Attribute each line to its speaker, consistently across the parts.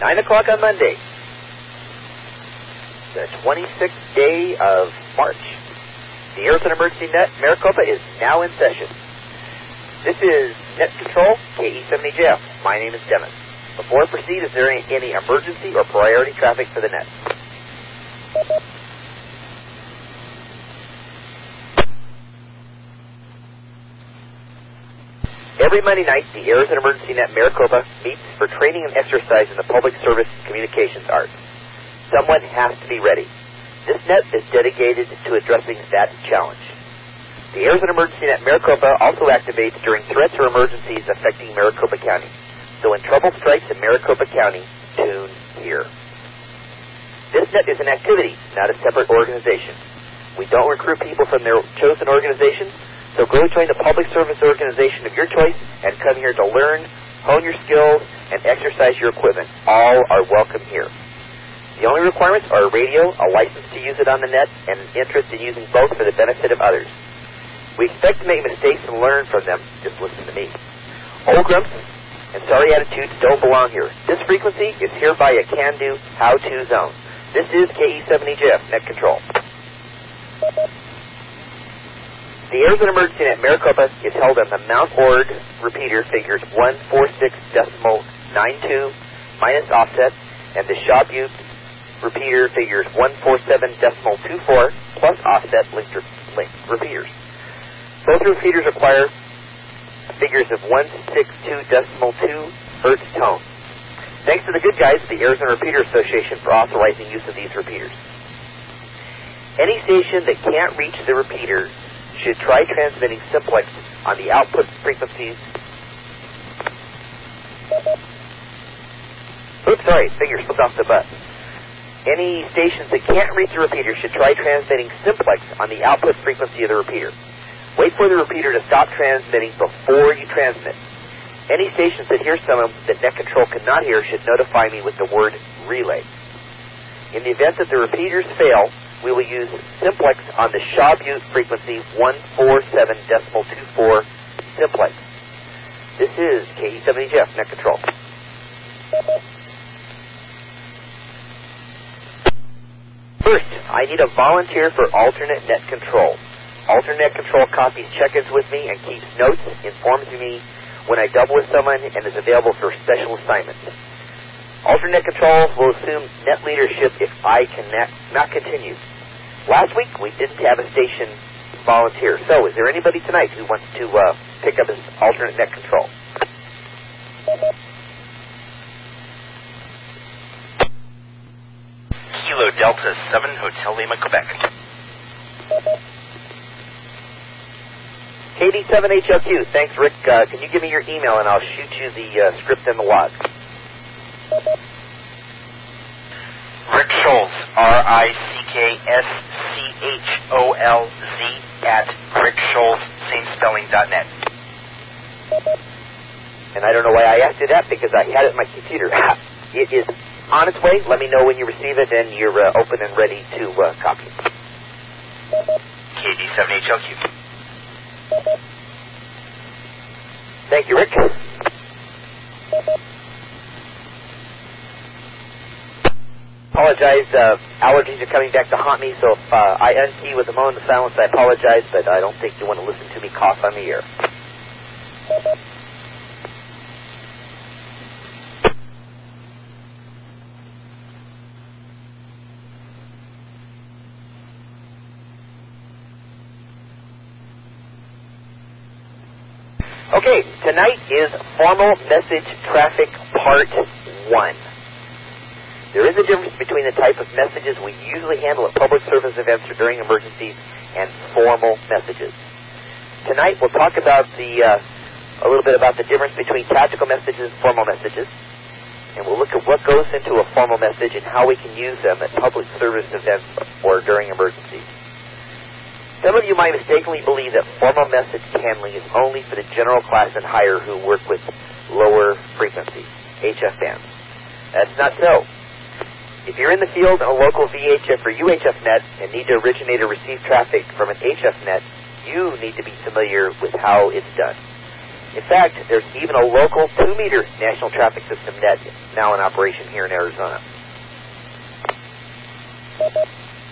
Speaker 1: 9 o'clock on Monday, the 26th day of March. The Arizona Emergency Net Maricopa is now in session. This is Net Control, KE7EJF. My name is Dennis. Before I proceed, is there any, any emergency or priority traffic for the net? Every Monday night, the Arizona Emergency Net Maricopa meets for training and exercise in the public service communications art. Someone has to be ready. This net is dedicated to addressing that challenge. The Arizona Emergency Net Maricopa also activates during threats or emergencies affecting Maricopa County. So when trouble strikes in Maricopa County, tune here. This net is an activity, not a separate organization. We don't recruit people from their chosen organizations, so go join the public service organization of your choice and come here to learn, hone your skills, and exercise your equipment. All are welcome here. The only requirements are a radio, a license to use it on the net, and an interest in using both for the benefit of others. We expect to make mistakes and learn from them. Just listen to me. Old grumps and sorry attitudes don't belong here. This frequency is hereby a can-do, how-to zone. This is KE7EJF, Net Control. The Arizona Emergency at Maricopa is held on the Mount Ord repeater figures 146 decimal 92 minus offset, and the Shaw Butte repeater figures 147 decimal 24 plus offset linked, linked repeaters. Both repeaters require figures of 162 decimal 2 hertz tone. Thanks to the good guys at the Arizona Repeater Association for authorizing use of these repeaters. Any station that can't reach the repeater should try transmitting simplex on the output frequencies. Oops, sorry, finger slipped off the bus. Any stations that can't reach the repeater should try transmitting simplex on the output frequency of the repeater. Wait for the repeater to stop transmitting before you transmit. Any stations that hear someone that net control cannot hear should notify me with the word relay. In the event that the repeaters fail, we will use simplex on the Shaw Butte frequency 147 decimal 24 simplex. This is KE7EJF Net Control. First, I need a volunteer for alternate net control. Alternate control copies check-ins with me and keeps notes, informs me when I double with someone, and is available for special assignments. Alternate control will assume net leadership if I cannot not continue. Last week we didn't have a station volunteer, so is there anybody tonight who wants to uh, pick up as alternate net control?
Speaker 2: Kilo Delta 7 Hotel Lima, Quebec.
Speaker 1: KD7HLQ. Thanks, Rick. Uh, can you give me your email and I'll shoot you the uh, script and the log?
Speaker 2: Rick Scholz, R-I-C-K-S-C-H-O-L-Z at rickscholz, same spelling, dot net.
Speaker 1: And I don't know why I asked you that because I had it in my computer. it is on its way. Let me know when you receive it and you're uh, open and ready to uh, copy.
Speaker 2: KD7HLQ.
Speaker 1: Thank you, Rick. Apologize. Uh, allergies are coming back to haunt me, so if uh, I unkey with a moment of silence, I apologize, but I don't think you want to listen to me cough on the air. Okay, tonight is formal message traffic part one. There is a difference between the type of messages we usually handle at public service events or during emergencies and formal messages. Tonight we'll talk about the uh, a little bit about the difference between tactical messages and formal messages, and we'll look at what goes into a formal message and how we can use them at public service events or during emergencies. Some of you might mistakenly believe that formal message handling is only for the general class and higher who work with lower frequencies, HF bands. That's not so. If you're in the field a local VHF or UHF net and need to originate or receive traffic from an HF net, you need to be familiar with how it's done. In fact, there's even a local 2-meter National Traffic System net now in operation here in Arizona.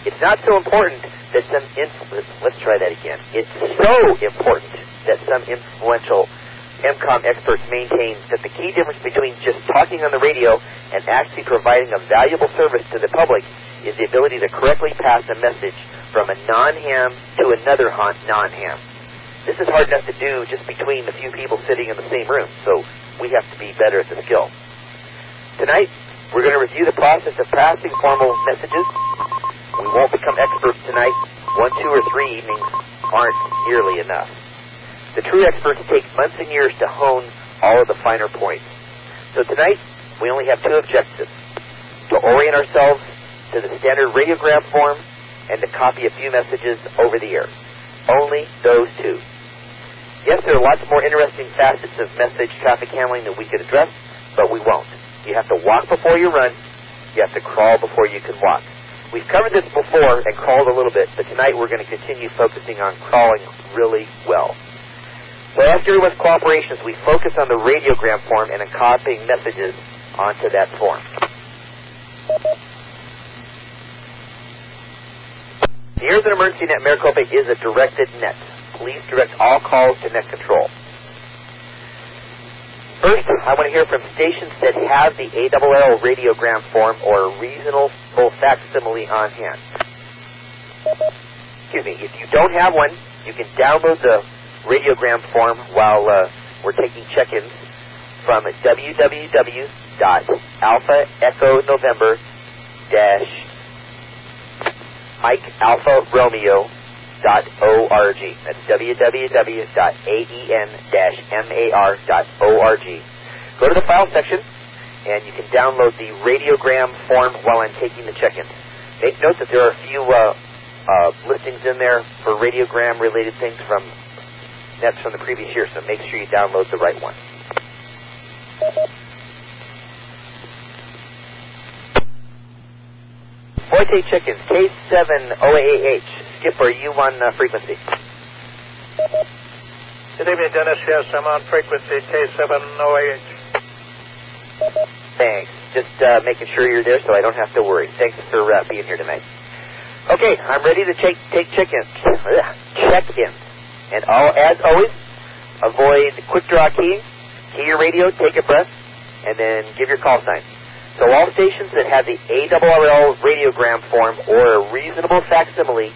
Speaker 1: It's not so important that some influ- let's try that again. It's so important that some influential EmComm experts maintain that the key difference between just talking on the radio and actually providing a valuable service to the public is the ability to correctly pass a message from a non-ham to another ham non-ham. This is hard enough to do just between the few people sitting in the same room, so we have to be better at the skill. Tonight, we're going to review the process of passing formal messages. We won't become experts tonight. One, two, or three evenings aren't nearly enough. The true experts take months and years to hone all of the finer points. So tonight, we only have two objectives. To orient ourselves to the standard radiogram form and to copy a few messages over the air. Only those two. Yes, there are lots more interesting facets of message traffic handling that we could address, but we won't. You have to walk before you run. You have to crawl before you can walk. We've covered this before and crawled a little bit, but tonight we're going to continue focusing on crawling really well. So after cooperation, we focus on the radiogram form and on copying messages onto that form. The Arizona Emergency Net Maricopa is a directed net. Please direct all calls to net control. First, I want to hear from stations that have the ARRL radiogram form or a reasonable facsimile on hand. Excuse me, if you don't have one, you can download the radiogram form while uh, we're taking check-ins from www.alphaechonovember dash Mike Alpha Romeo dot org. That's www.aen-mar.org. Go to the file section, and you can download the radiogram form while I'm taking the check-ins. Make note that there are a few uh, uh, listings in there for radiogram-related things from nets from the previous year, so make sure you download the right one. Forte Chickens, K7OAH. Skip, are you on uh, frequency?
Speaker 3: Good evening, Dennis. Yes, I'm on frequency K7OAH.
Speaker 1: Thanks. Just uh, making sure you're there so I don't have to worry. Thanks for uh, being here tonight. Okay, I'm ready to take, take chickens. Check-ins. And all, as always, avoid quick draw keying. Key your radio, take a breath, and then give your call sign. So all stations that have the ARRL radiogram form or a reasonable facsimile,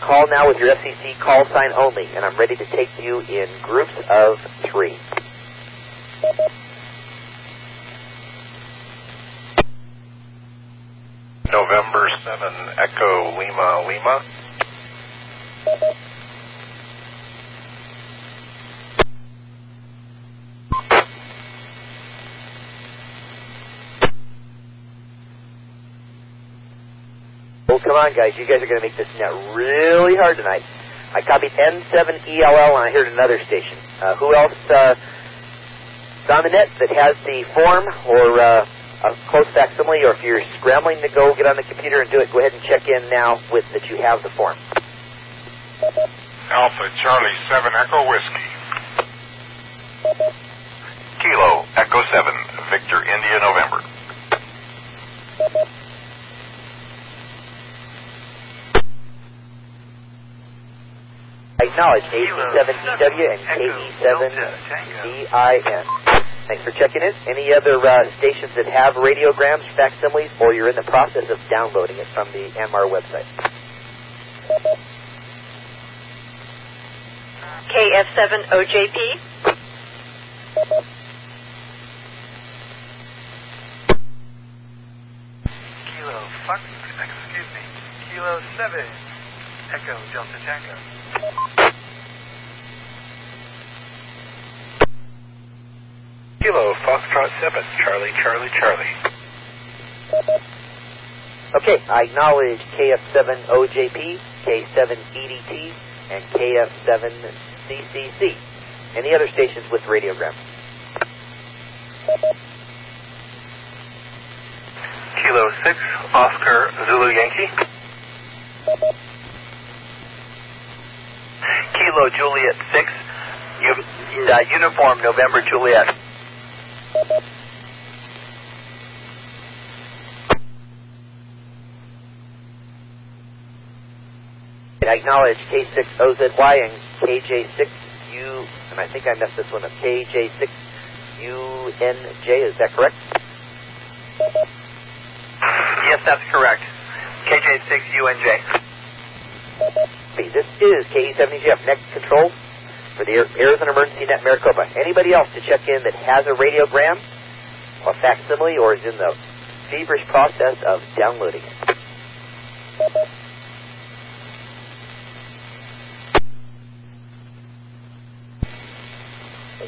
Speaker 1: call now with your FCC call sign only, and I'm ready to take you in groups of three.
Speaker 4: November 7 Echo Lima Lima.
Speaker 1: Come on, guys. You guys are going to make this net really hard tonight. I copied N7ELL, and I heard another station. Uh, who else uh, is on the net that has the form or uh, a close facsimile, or if you're scrambling to go get on the computer and do it, go ahead and check in now with that you have the form.
Speaker 4: Alpha Charlie 7 Echo Whiskey. Kilo Echo 7 Victor India November.
Speaker 1: Acknowledge AC7EW and KE7VIN. Thanks for checking in. Any other uh, stations that have radiograms, facsimiles, or you're in the process of downloading it from the MR website?
Speaker 5: KF7OJP.
Speaker 3: Kilo, fuck, excuse me. Kilo 7, Echo Delta Tango.
Speaker 4: Kilo Foxtrot 7 Charlie Charlie Charlie.
Speaker 1: Okay, I acknowledge KF7OJP, K7EDT, and KF7CCC. Any other stations with radiograms?
Speaker 4: Kilo 6 Oscar Zulu Yankee.
Speaker 2: Kilo Juliet 6, U-
Speaker 1: Uh, uniform November Juliet. I acknowledge K6OZY and KJ6U, and I think I messed this one up, KJ6UNJ, is that correct?
Speaker 2: Yes, that's correct. KJ6UNJ.
Speaker 1: This is KE7EJF, next control for the Arizona Emergency Net Maricopa. Anybody else to check in that has a radiogram, a facsimile, or is in the feverish process of downloading it?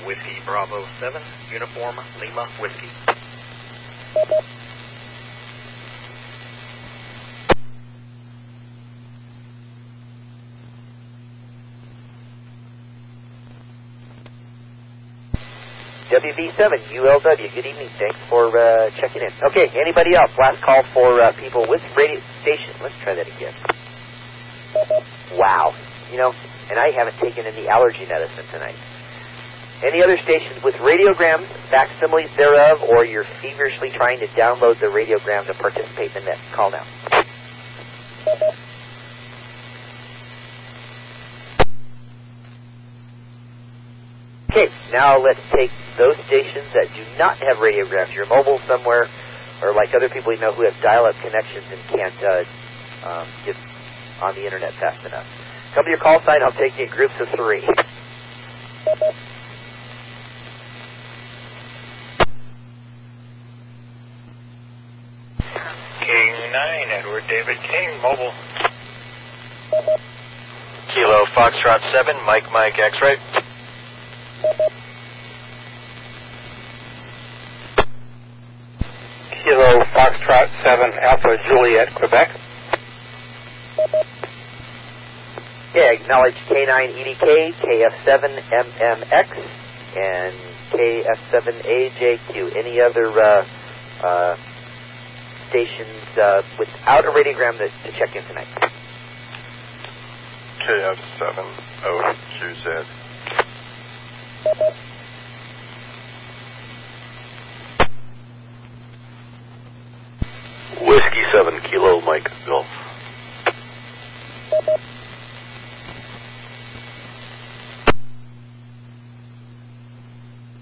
Speaker 2: Whiskey Bravo 7, Uniform Lima Whiskey.
Speaker 1: WB7, ULW, good evening. Thanks for uh, checking in. Okay, anybody else? Last call for uh, people with radio station. Let's try that again. Wow. You know, and I haven't taken any allergy medicine tonight. Any other stations with radiograms, facsimiles thereof, or you're feverishly trying to download the radiogram to participate in the net? Call now. Okay, now let's take those stations that do not have radiograms. You're mobile somewhere, or like other people you know who have dial-up connections and can't uh, um, get on the internet fast enough. Come to your call sign. I'll take you in groups of three.
Speaker 3: King 9, Edward David King, mobile.
Speaker 2: Kilo Foxtrot 7, Mike Mike X-Ray.
Speaker 3: Kilo Foxtrot 7, Alpha Juliet, Quebec.
Speaker 1: Yeah, acknowledge K9 EDK, KF7MMX, and KF7AJQ. Any other uh, uh, stations uh, without a radiogram that, to check in tonight?
Speaker 4: KF7OQZ.
Speaker 6: Whiskey 7 Kilo Mike Golf.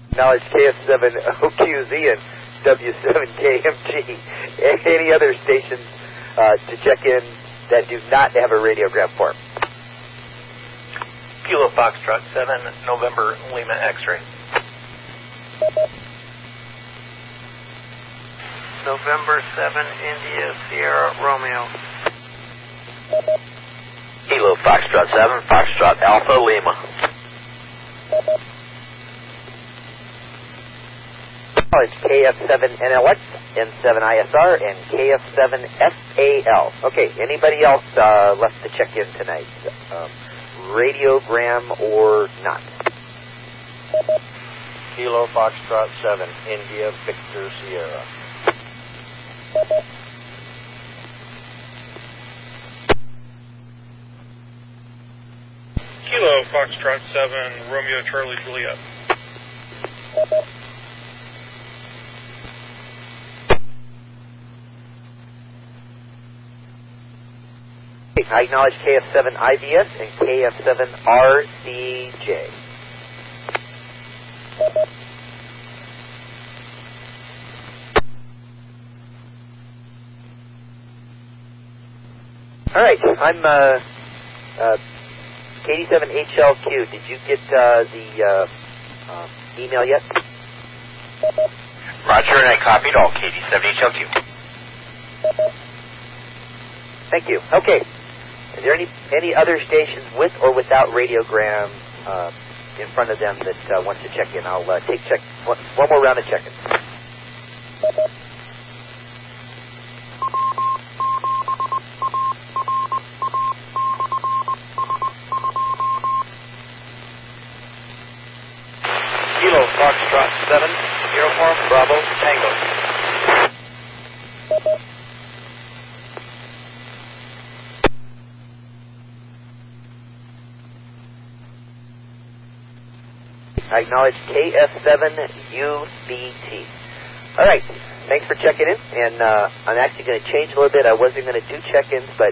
Speaker 1: Acknowledge KF7OQZ and W7KMG. Any other stations uh, to check in that do not have a radiogram form?
Speaker 2: Kilo Foxtrot 7, November Lima X-Ray.
Speaker 3: November 7, India, Sierra, Romeo.
Speaker 6: Kilo Foxtrot 7 Foxtrot Alpha Lima.
Speaker 1: Acknowledge KF7NLX, N7ISR, and KF7FAL. Okay, anybody else uh, left to check in tonight? Um, radiogram or not?
Speaker 3: Kilo Foxtrot 7, India, Victor, Sierra.
Speaker 7: Kilo Foxtrot 7, Romeo Charlie Juliet.
Speaker 1: I acknowledge KF7IVS and KF7RCJ. All right, I'm uh, uh, KD7HLQ. Did you get uh, the uh, um, email yet?
Speaker 2: Roger, and I copied all KD7HLQ.
Speaker 1: Thank you. Okay. Is there any any other stations with or without radiogram uh, in front of them that uh, want to check in? I'll uh, take check one, one more round of checking.
Speaker 2: Kilo Foxtrot 7, Uniform Bravo Tango.
Speaker 1: I acknowledge KF7UBT. All right. Thanks for checking in. And uh, I'm actually going to change a little bit. I wasn't going to do check-ins, but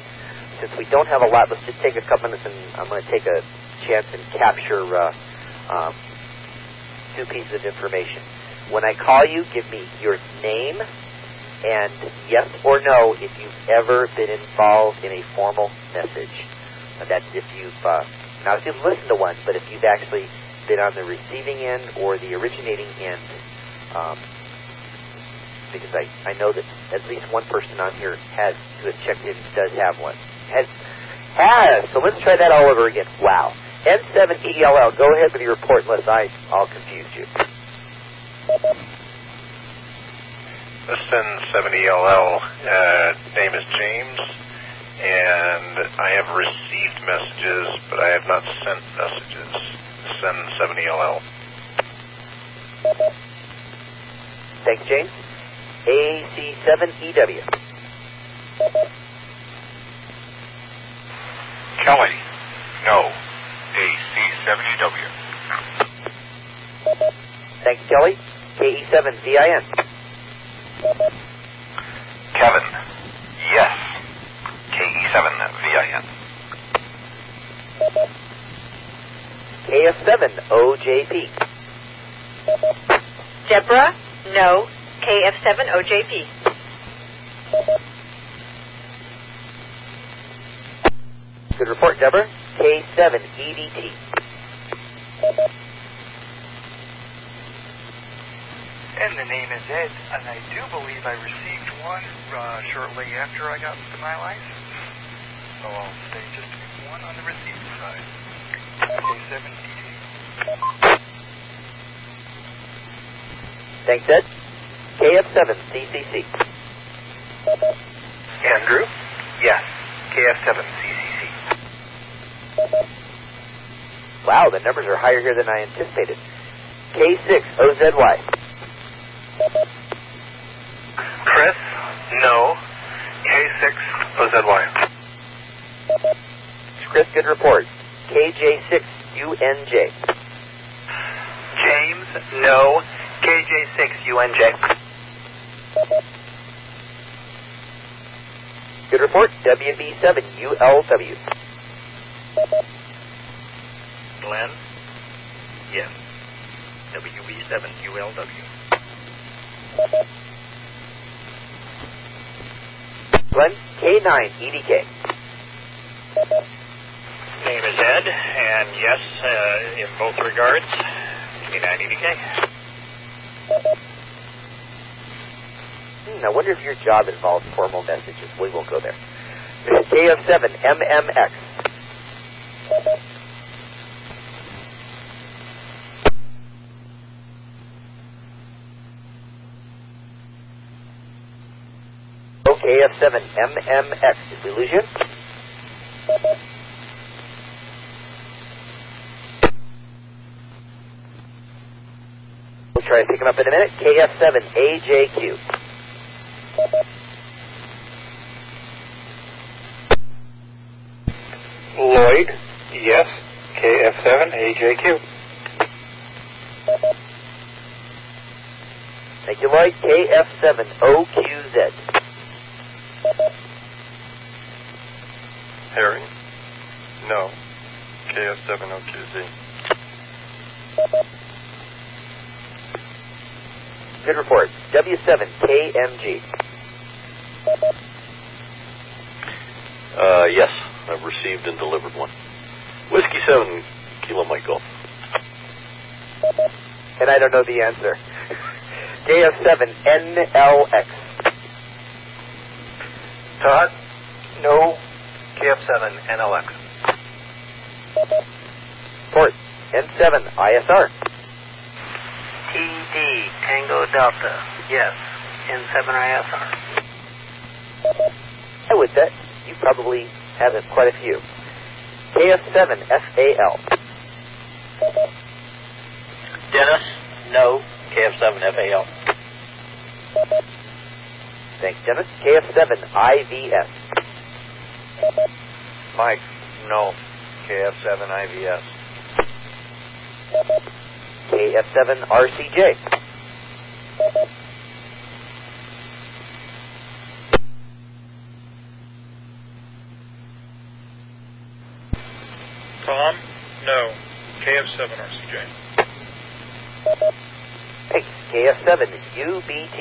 Speaker 1: since we don't have a lot, let's just take a couple minutes and I'm going to take a chance and capture uh, um, two pieces of information. When I call you, give me your name and yes or no if you've ever been involved in a formal message. And that's if you've, uh, now if you've listened to one, but if you've actually been on the receiving end or the originating end, um, because I, I know that at least one person on here has, who has checked in, does have one. Has, has. So let's try that all over again. Wow. N7ELL, go ahead with your report unless I all confused you.
Speaker 4: This N7ELL, uh, name is James, and I have received messages, but I have not sent messages. N7ELL.
Speaker 1: Thanks, James. AC7EW.
Speaker 4: Kelly. No. AC7EW.
Speaker 1: Thanks, Kelly. KE7VIN.
Speaker 4: Kevin. Yes. KE7VIN.
Speaker 1: KF7OJP.
Speaker 5: Deborah, no. KF7OJP.
Speaker 1: Good report, Deborah. K7EDT.
Speaker 8: And the name is Ed, and I do believe I received one uh, shortly after I got into my life. So I'll say just one on the receiving side. K7DT.
Speaker 1: Thanks, Ed. KF7CCC.
Speaker 8: Andrew? Yes. KF7CCC.
Speaker 1: Wow, the numbers are higher here than I anticipated. K6OZY.
Speaker 8: Chris? No. K6OZY.
Speaker 1: Chris, good report. KJ6UNJ.
Speaker 8: James? No. KJ6UNJ.
Speaker 1: Good report. WB7ULW.
Speaker 8: Glenn? Yes. WB7ULW.
Speaker 1: Glenn, K9EDK.
Speaker 2: Name is Ed, and yes, uh, in both regards, K9EDK.
Speaker 1: Hmm, I wonder if your job involves formal messages. We won't go there. KF7MMX. KF7MMX. Did we lose you? We'll try to pick him up in a minute. KF7AJQ.
Speaker 3: Lloyd, yes. KF7AJQ.
Speaker 1: Thank you, Lloyd. KF7OQZ.
Speaker 4: Harry? No. KF7OQZ.
Speaker 1: Good report. W7KMG.
Speaker 6: Uh, yes, I've received and delivered one. Whiskey 7, Kilo Mike Golf.
Speaker 1: And I don't know the answer. KF7NLX.
Speaker 8: Todd? No. KF7NLX.
Speaker 1: Port. N7 ISR.
Speaker 8: TD, Tango Delta. Yes. N7ISR.
Speaker 1: I would bet you probably have it quite a few. KF7 FAL.
Speaker 6: Dennis? No. KF7 FAL.
Speaker 1: Thanks, Dennis. KF7 IVS.
Speaker 8: Mike? No. KF7IVS.
Speaker 1: KF7RCJ.
Speaker 7: Tom? No. KF7RCJ.
Speaker 1: Hey, KF7 UBT.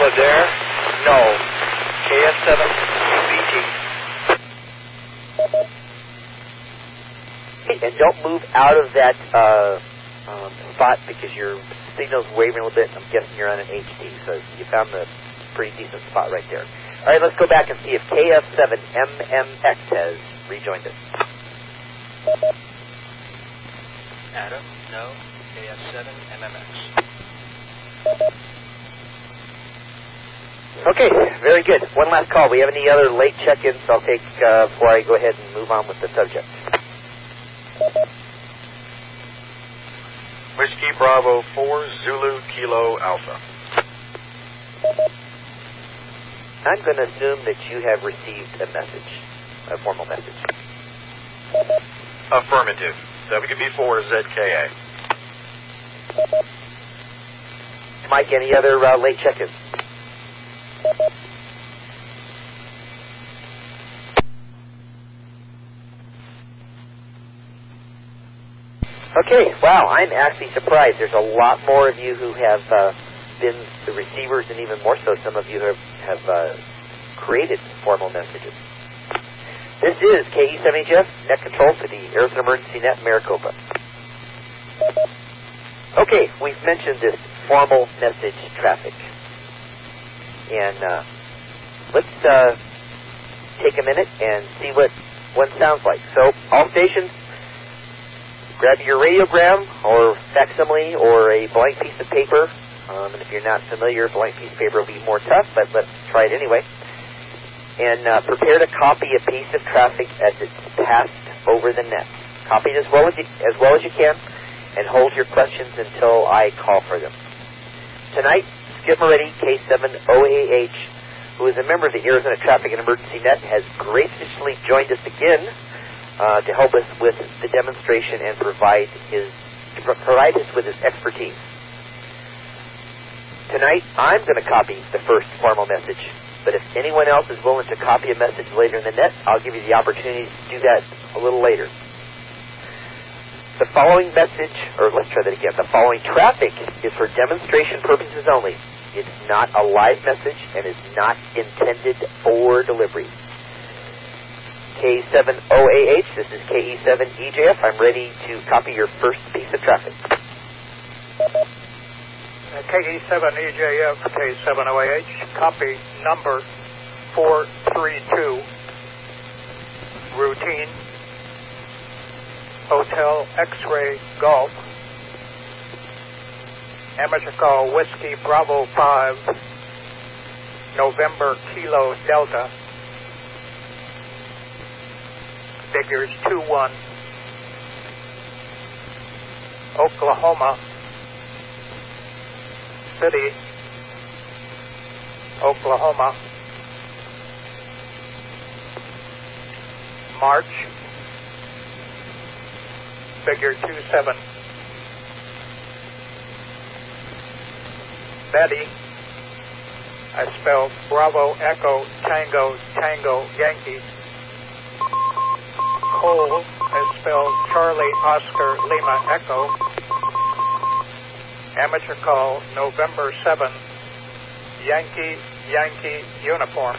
Speaker 2: Ladare? No. KF7 UBT.
Speaker 1: Hey, and don't move out of that uh, um, spot because your signal's wavering a little bit. And I'm guessing you're on an HT, so you found the pretty decent spot right there. All right, let's go back and see if KF7MMX has rejoined us.
Speaker 9: Adam? No. KF7 MMX.
Speaker 1: Okay, very good. One last call. We have any other late check-ins I'll take uh, before I go ahead and move on with the subject.
Speaker 10: Whiskey Bravo 4 Zulu Kilo Alpha.
Speaker 1: I'm going to assume that you have received a message, a formal message.
Speaker 10: Affirmative. WB4 ZKA.
Speaker 1: Mike, any other uh, late check-ins? Okay, wow, I'm actually surprised. There's a lot more of you who have uh, been the receivers, and even more so, some of you have, have uh, created formal messages. This is KE7HF, net control for the Arizona Emergency Net Maricopa. Okay, we've mentioned this formal message traffic. And uh, let's uh, take a minute and see what one sounds like. So, all stations, grab your radiogram or facsimile or a blank piece of paper. Um, and if you're not familiar, a blank piece of paper will be more tough, but let's try it anyway. And uh, prepare to copy a piece of traffic as it's passed over the net. Copy it as well as you, as well as you can, and hold your questions until I call for them. Tonight, Skip Moretti, K7OAH, who is a member of the Arizona Traffic and Emergency Net, has graciously joined us again uh, to help us with the demonstration and provide his provide us with his expertise. Tonight, I'm going to copy the first formal message, but if anyone else is willing to copy a message later in the net, I'll give you the opportunity to do that a little later. The following message, or let's try that again. The following traffic is for demonstration purposes only. It's not a live message and is not intended for delivery. K7OAH, this is KE7EJF. I'm ready to copy your first piece of traffic.
Speaker 3: Uh, KE7EJF, K7OAH, copy number 432, routine, Hotel X-Ray Golf, amateur call Whiskey Bravo 5, November Kilo Delta, figures 2-1, Oklahoma City, Oklahoma, March, figure 2-7, Betty, I spelled Bravo Echo Tango Tango Yankee. Cole is spelled Charlie Oscar Lima Echo. Amateur call November 7, Yankee Yankee Uniform.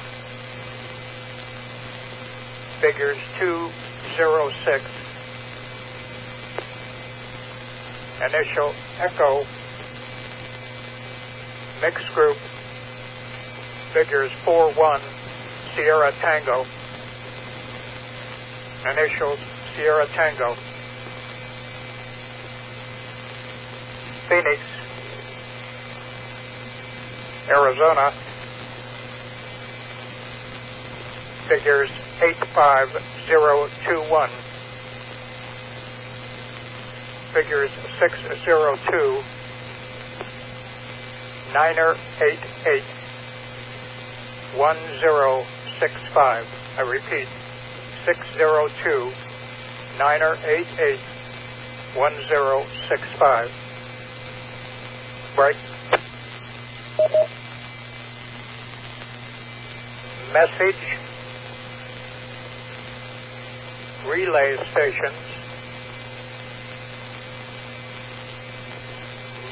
Speaker 3: Figures 206. Initial Echo Mixed Group figures 4-1 Sierra Tango. Initials Sierra Tango. Phoenix, Arizona. Figures 85021. Figures 602. Niner 88. 1065. I repeat, 602 988 1065. Break. Message. Relay stations.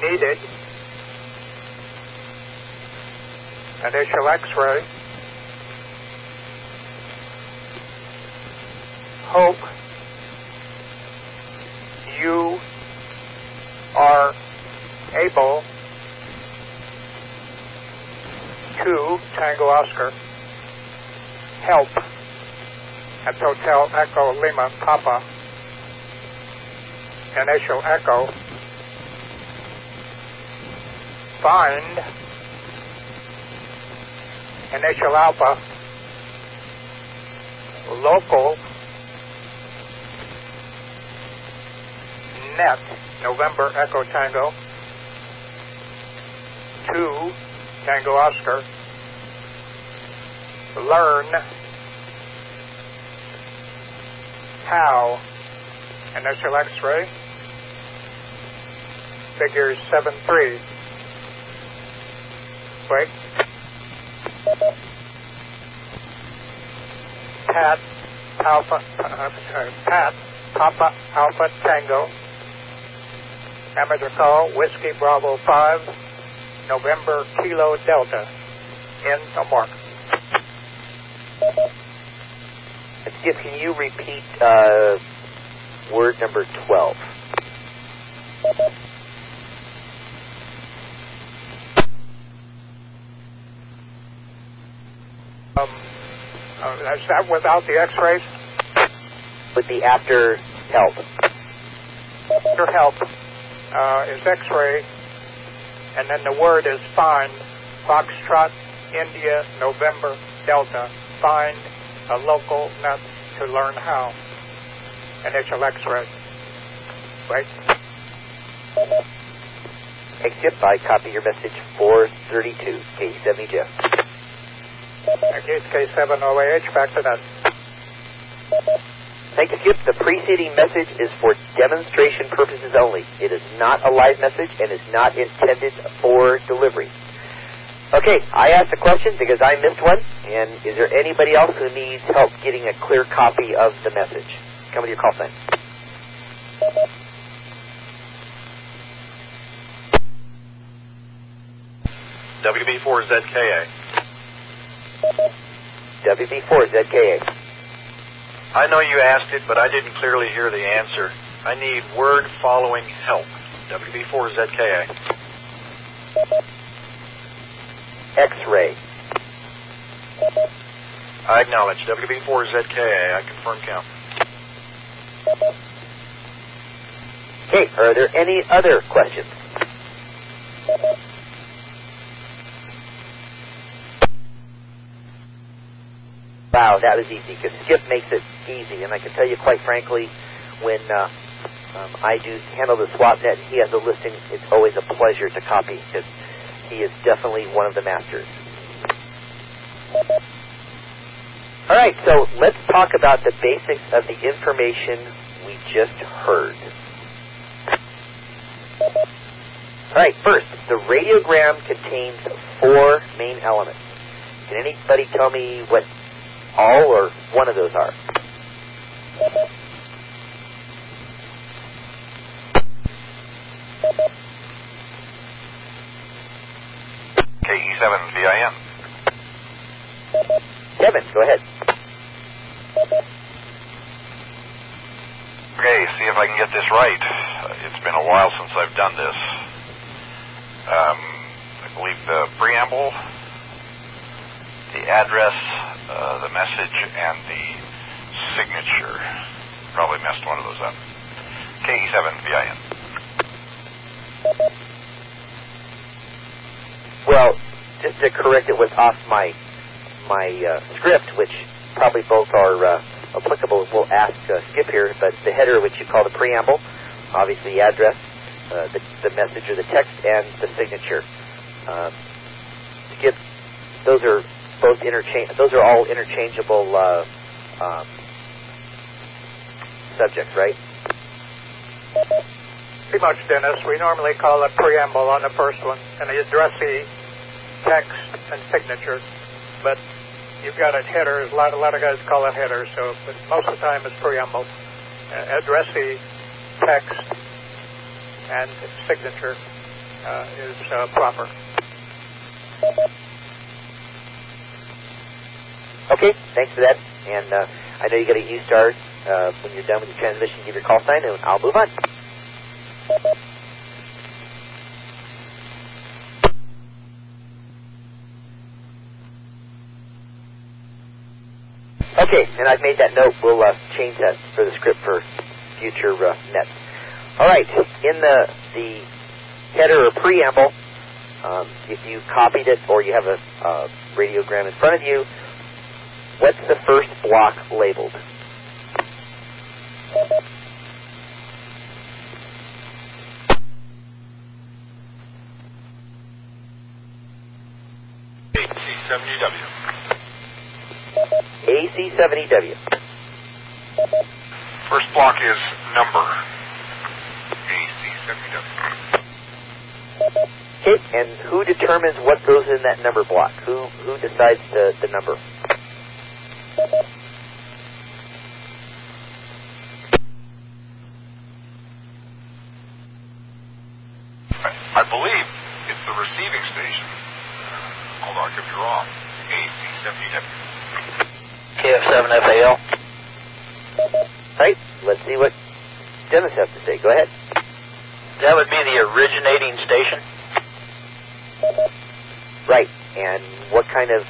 Speaker 3: Needed. Initial X-ray. Hope you are able to Tango Oscar help at Hotel Echo Lima Papa initial Echo find initial Alpha local net November Echo Tango. 2 Tango Oscar. Learn. How. Initial x-ray. Figures 7-3 wait. Pat Alpha uh, sorry, Pat Papa Alpha Tango amateur call Whiskey Bravo 5 November Kilo Delta in the mark.
Speaker 1: Skip, can you repeat uh, word number 12?
Speaker 3: Um, uh, is that without the x-rays?
Speaker 1: Would be after help.
Speaker 3: After help uh, is x-ray, and then the word is find, Foxtrot, India, November, Delta, find a local net to learn how. Initial x-ray. Right?
Speaker 1: Exit by copy your message 432, K70 Jeff.
Speaker 3: Against K7OAH, back to that.
Speaker 1: Thank you, Skip. The preceding message is for demonstration purposes only. It is not a live message and is not intended for delivery. Okay, I asked a question because I missed one. And is there anybody else who needs help getting a clear copy of the message? Come with your call sign.
Speaker 10: WB4ZKA.
Speaker 1: WB4ZKA.
Speaker 10: I know you asked it, but I didn't clearly hear the answer. I need word following help. WB4ZKA.
Speaker 1: X-ray.
Speaker 10: I acknowledge. WB4ZKA. I confirm count.
Speaker 1: Okay, are there any other questions? Wow, that was easy because Skip makes it easy, and I can tell you quite frankly, when uh, um, I do handle the swap net and he has a listing, it's always a pleasure to copy because he is definitely one of the masters. All right, so let's talk about the basics of the information we just heard. All right, first, the radiogram contains four main elements. Can anybody tell me what all or one of those are?
Speaker 4: KE7VIN.
Speaker 1: Kevin, go ahead.
Speaker 4: Okay, see if I can get this right. It's been a while since I've done this. Um, I believe the preamble, the address, uh, the message, and the signature. Probably messed one of those up. KE7VIN.
Speaker 1: Well, just to correct it was off my my uh, script, which probably both are uh, applicable. We'll ask uh, Skip here, but the header, which you call the preamble, obviously the address, uh, the, the message or the text, and the signature. Um, Skip, those are both interchange. Those are all interchangeable uh, um, subjects, right?
Speaker 3: Pretty much, Dennis. We normally call it preamble on the first one, and the addressee, text, and signature. But you've got it header. A lot, a lot of guys call it header, so but most of the time it's preamble. Uh, addressee, text, and signature uh, is uh, proper.
Speaker 1: Okay, thanks for that. And uh, I know you got a U start. Uh, when you're done with your transmission, give your call sign, and I'll move on. Okay, and I've made that note. We'll uh, change that for the script for future uh, nets. All right, in the the header or preamble, um, if you copied it or you have a uh, radiogram in front of you, what's the first block labeled?
Speaker 11: AC70W.
Speaker 1: AC70W.
Speaker 11: First block is number. AC70W.
Speaker 1: Okay, and who determines what goes in that number block? Who who decides the, the number?
Speaker 11: I believe it's the receiving station. Although I could be wrong. AC70W.
Speaker 12: KF7FAL.
Speaker 1: Right, let's see what Dennis has to say. Go ahead.
Speaker 12: That would be the originating station.
Speaker 1: Right, and what kind of,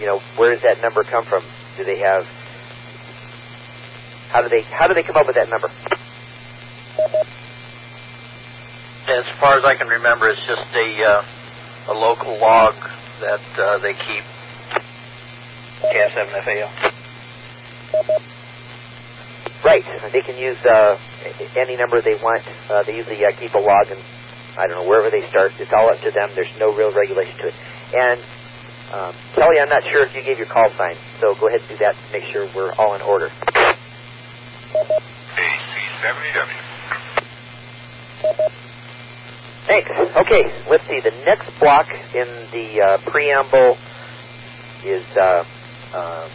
Speaker 1: you know, where does that number come from? Do they have, how do they, how do they come up with that number?
Speaker 12: As far as I can remember, it's just a uh, a local log that uh, they keep. KF7FAL.
Speaker 1: Right, they can use uh, any number they want. Uh, they usually uh, keep a log, and I don't know wherever they start. It's all up to them. There's no real regulation to it. And um, Kelly, I'm not sure if you gave your call sign, so go ahead and do that to make sure we're all in order.
Speaker 11: AC70W.
Speaker 1: Thanks. Okay, let's see. The next block in the uh, preamble is uh, uh,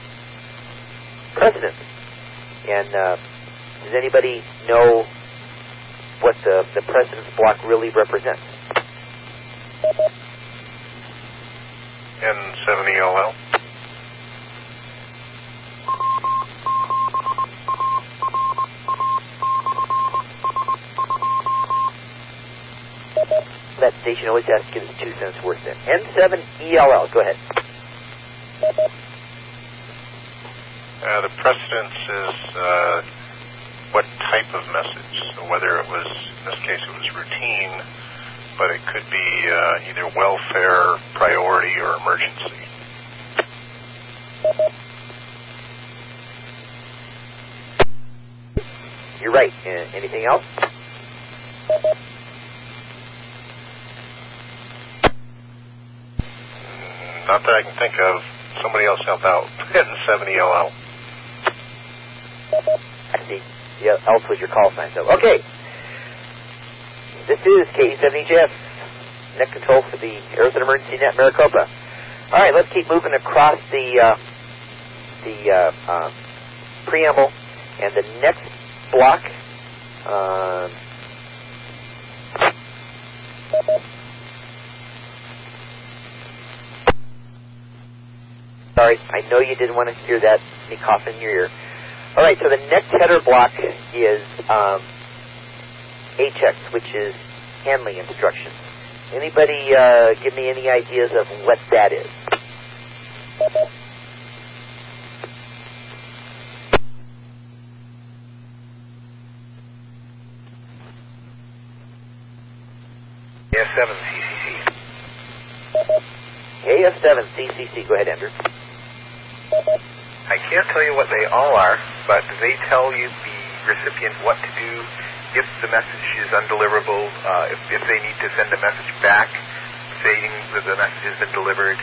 Speaker 1: precedence. And uh, does anybody know what the, the precedence block really represents?
Speaker 4: N70LL.
Speaker 1: That station always has to give us two cents worth then. N7ELL. Go ahead.
Speaker 4: Uh, the precedence is uh, what type of message. So whether it was, in this case, it was routine, but it could be uh, either welfare, priority, or emergency.
Speaker 1: You're right. Uh, anything else?
Speaker 4: Not that I can think of. Somebody else help out. N70LL.
Speaker 1: I see. Yeah, else was your call sign. So, okay. This is KE7EJF net control for the Arizona Emergency Net Maricopa. All right, let's keep moving across the uh, the uh, uh, preamble, and the next block. Uh, sorry, I know you didn't want to hear that me cough in your ear. All right, so the next header block is um, HX, which is handling instructions. Anybody uh, give me any ideas of what that is?
Speaker 10: AF7CCC.
Speaker 1: AF7CCC. Go ahead, Andrew.
Speaker 13: I can't tell you what they all are, but they tell you the recipient what to do if the message is undeliverable, uh, if, if they need to send a message back saying that the message has been delivered,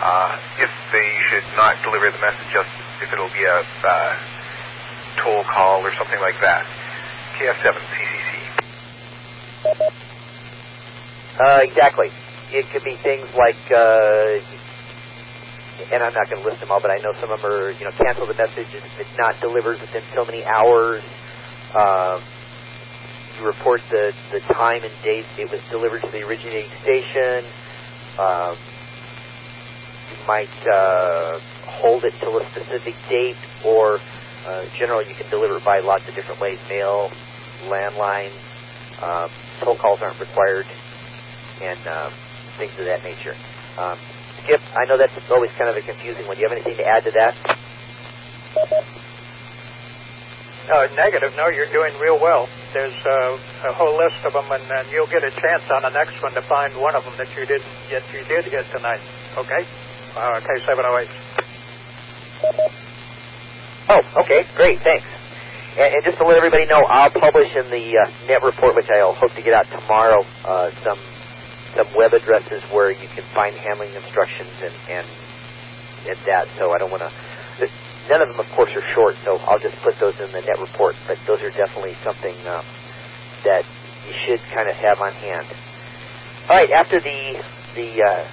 Speaker 13: uh, if they should not deliver the message, just if it'll be a uh, toll call or something like that. KF7 CCC.
Speaker 1: Uh, exactly. It could be things like, uh, and I'm not going to list them all, but I know some of them are, you know, cancel the message if it's not delivered within so many hours. Um, report the, the time and date it was delivered to the originating station. Um, you might uh, hold it till a specific date, or uh, generally you can deliver it by lots of different ways: mail, landline. Um, toll calls aren't required, and um, things of that nature. Um, Skip, I know that's always kind of a confusing one. Do you have anything to add to that?
Speaker 3: Uh, negative. No, you're doing real well. There's uh, a whole list of them, and, and you'll get a chance on the next one to find one of them that you didn't get. You did get tonight. Okay. Uh, K708.
Speaker 1: Oh, okay, great, thanks. And, and just to let everybody know, I'll publish in the uh, net report, which I'll hope to get out tomorrow, uh, some some web addresses where you can find handling instructions and and, and that. So I don't want to. None of them, of course, are short, so I'll just put those in the net report. But those are definitely something um, that you should kind of have on hand. All right, after the the uh,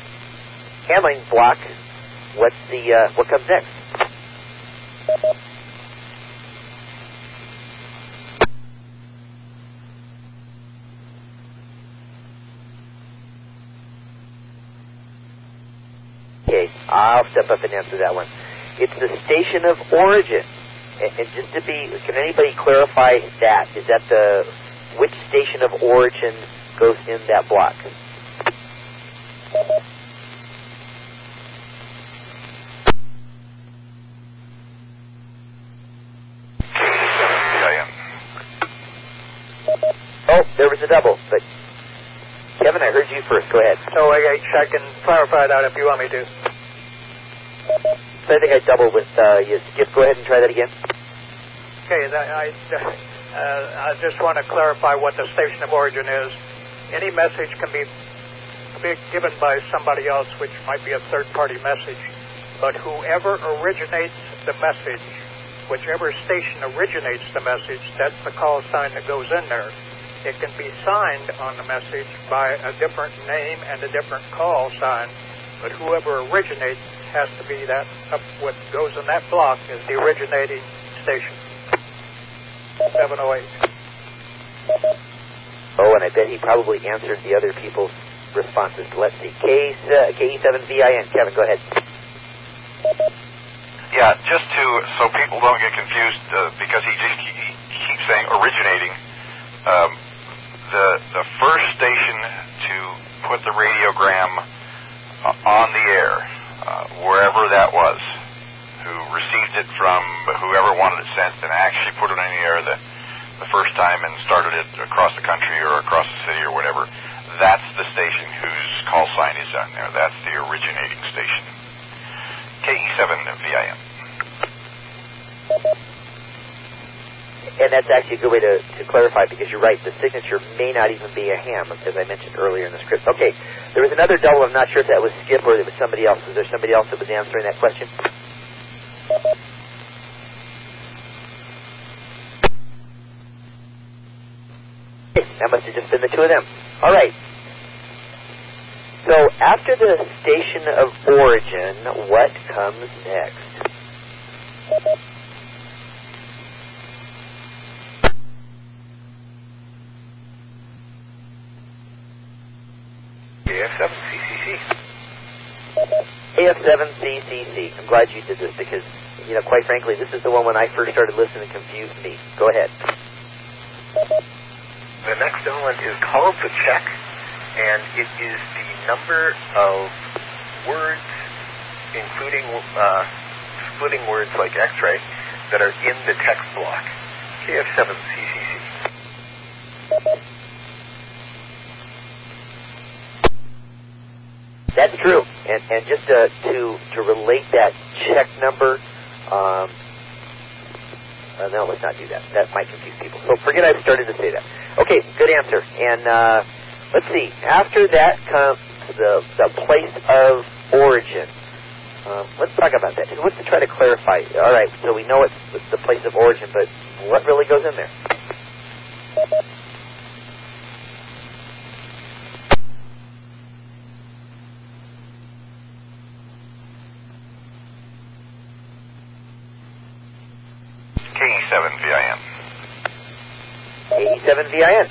Speaker 1: handling block, what's the uh, what comes next? Okay, I'll step up and answer that one. It's the station of origin. And, and just to be, can anybody clarify that? Is that the, which station of origin goes in that block? Oh, there was a double, but Kevin, I heard you first. Go ahead.
Speaker 3: So I, I can clarify that if you want me to.
Speaker 1: So I think I doubled with uh, you. Skip, go ahead and try that again.
Speaker 3: Okay, I, uh, I just want to clarify what the station of origin is. Any message can be, be given by somebody else, which might be a third-party message, but whoever originates the message, whichever station originates the message, that's the call sign that goes in there. It can be signed on the message by a different name and a different call sign, but whoever originates has to be that. What goes in that block is the originating station. 708.
Speaker 1: Oh, and I bet he probably answered the other people's responses. Let's see. K, uh, KE7VIN. Kevin, go ahead.
Speaker 11: Yeah, just to so people don't get confused uh, because he just he, he keeps saying originating. Um, the the first station to put the radiogram uh, on the air, uh, wherever that was, who received it from whoever wanted it sent and actually put it in the air the the first time and started it across the country or across the city or whatever. That's the station whose call sign is on there. That's the originating station. KE7VIN.
Speaker 1: And that's actually a good way to, to clarify because you're right. The signature may not even be a ham, as I mentioned earlier in the script. Okay, there was another double. I'm not sure if that was Skip or if it was somebody else. Was there somebody else that was answering that question? That must have just been the two of them. All right. So after the station of origin, what comes next?
Speaker 13: AF7CCC.
Speaker 1: AF7CCC. I'm glad you did this because, you know, quite frankly, this is the one when I first started listening confused me. Go ahead.
Speaker 13: The next element is called to check, and it is the number of words, including uh, splitting words like X-ray, that are in the text block. KF7CCC.
Speaker 1: That's true. And, and just uh, to, to relate that check number, um, uh, no, let's not do that. That might confuse people. So forget I started to say that. Okay, good answer. And uh, let's see. After that comes the, the place of origin. Um, let's talk about that. Let's try to clarify. All right, so we know it's the place of origin, but what really goes in there?
Speaker 11: KE7VIN.
Speaker 1: KE7VIN.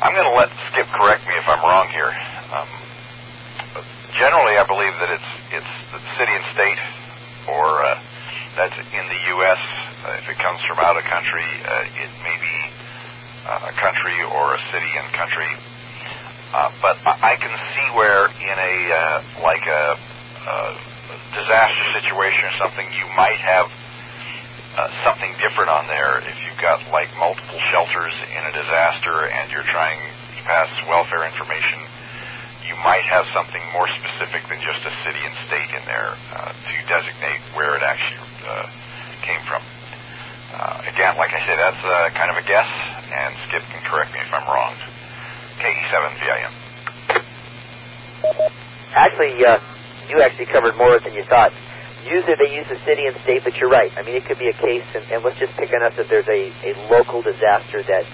Speaker 11: I'm going to let Skip correct me if I'm wrong here. Um, generally, I believe that it's it's the city and state, or uh, that's in the U.S. Uh, if it comes from out of country, uh, it may be uh, a country or a city and country. Uh, but I can see where in a uh, like a, a disaster situation or something, you might have uh, something different on there. If you've got like multiple shelters in a disaster and you're trying to pass welfare information, you might have something more specific than just a city and state in there uh, to designate where it actually uh, came from. Uh, again, like I said, that's uh, kind of a guess, and Skip can correct me if I'm wrong. KE7VIN.
Speaker 1: Actually, uh, you actually covered more than you thought. Usually they use the city and state, but you're right. I mean, it could be a case, and, and let's just pick on us that there's a, a local disaster that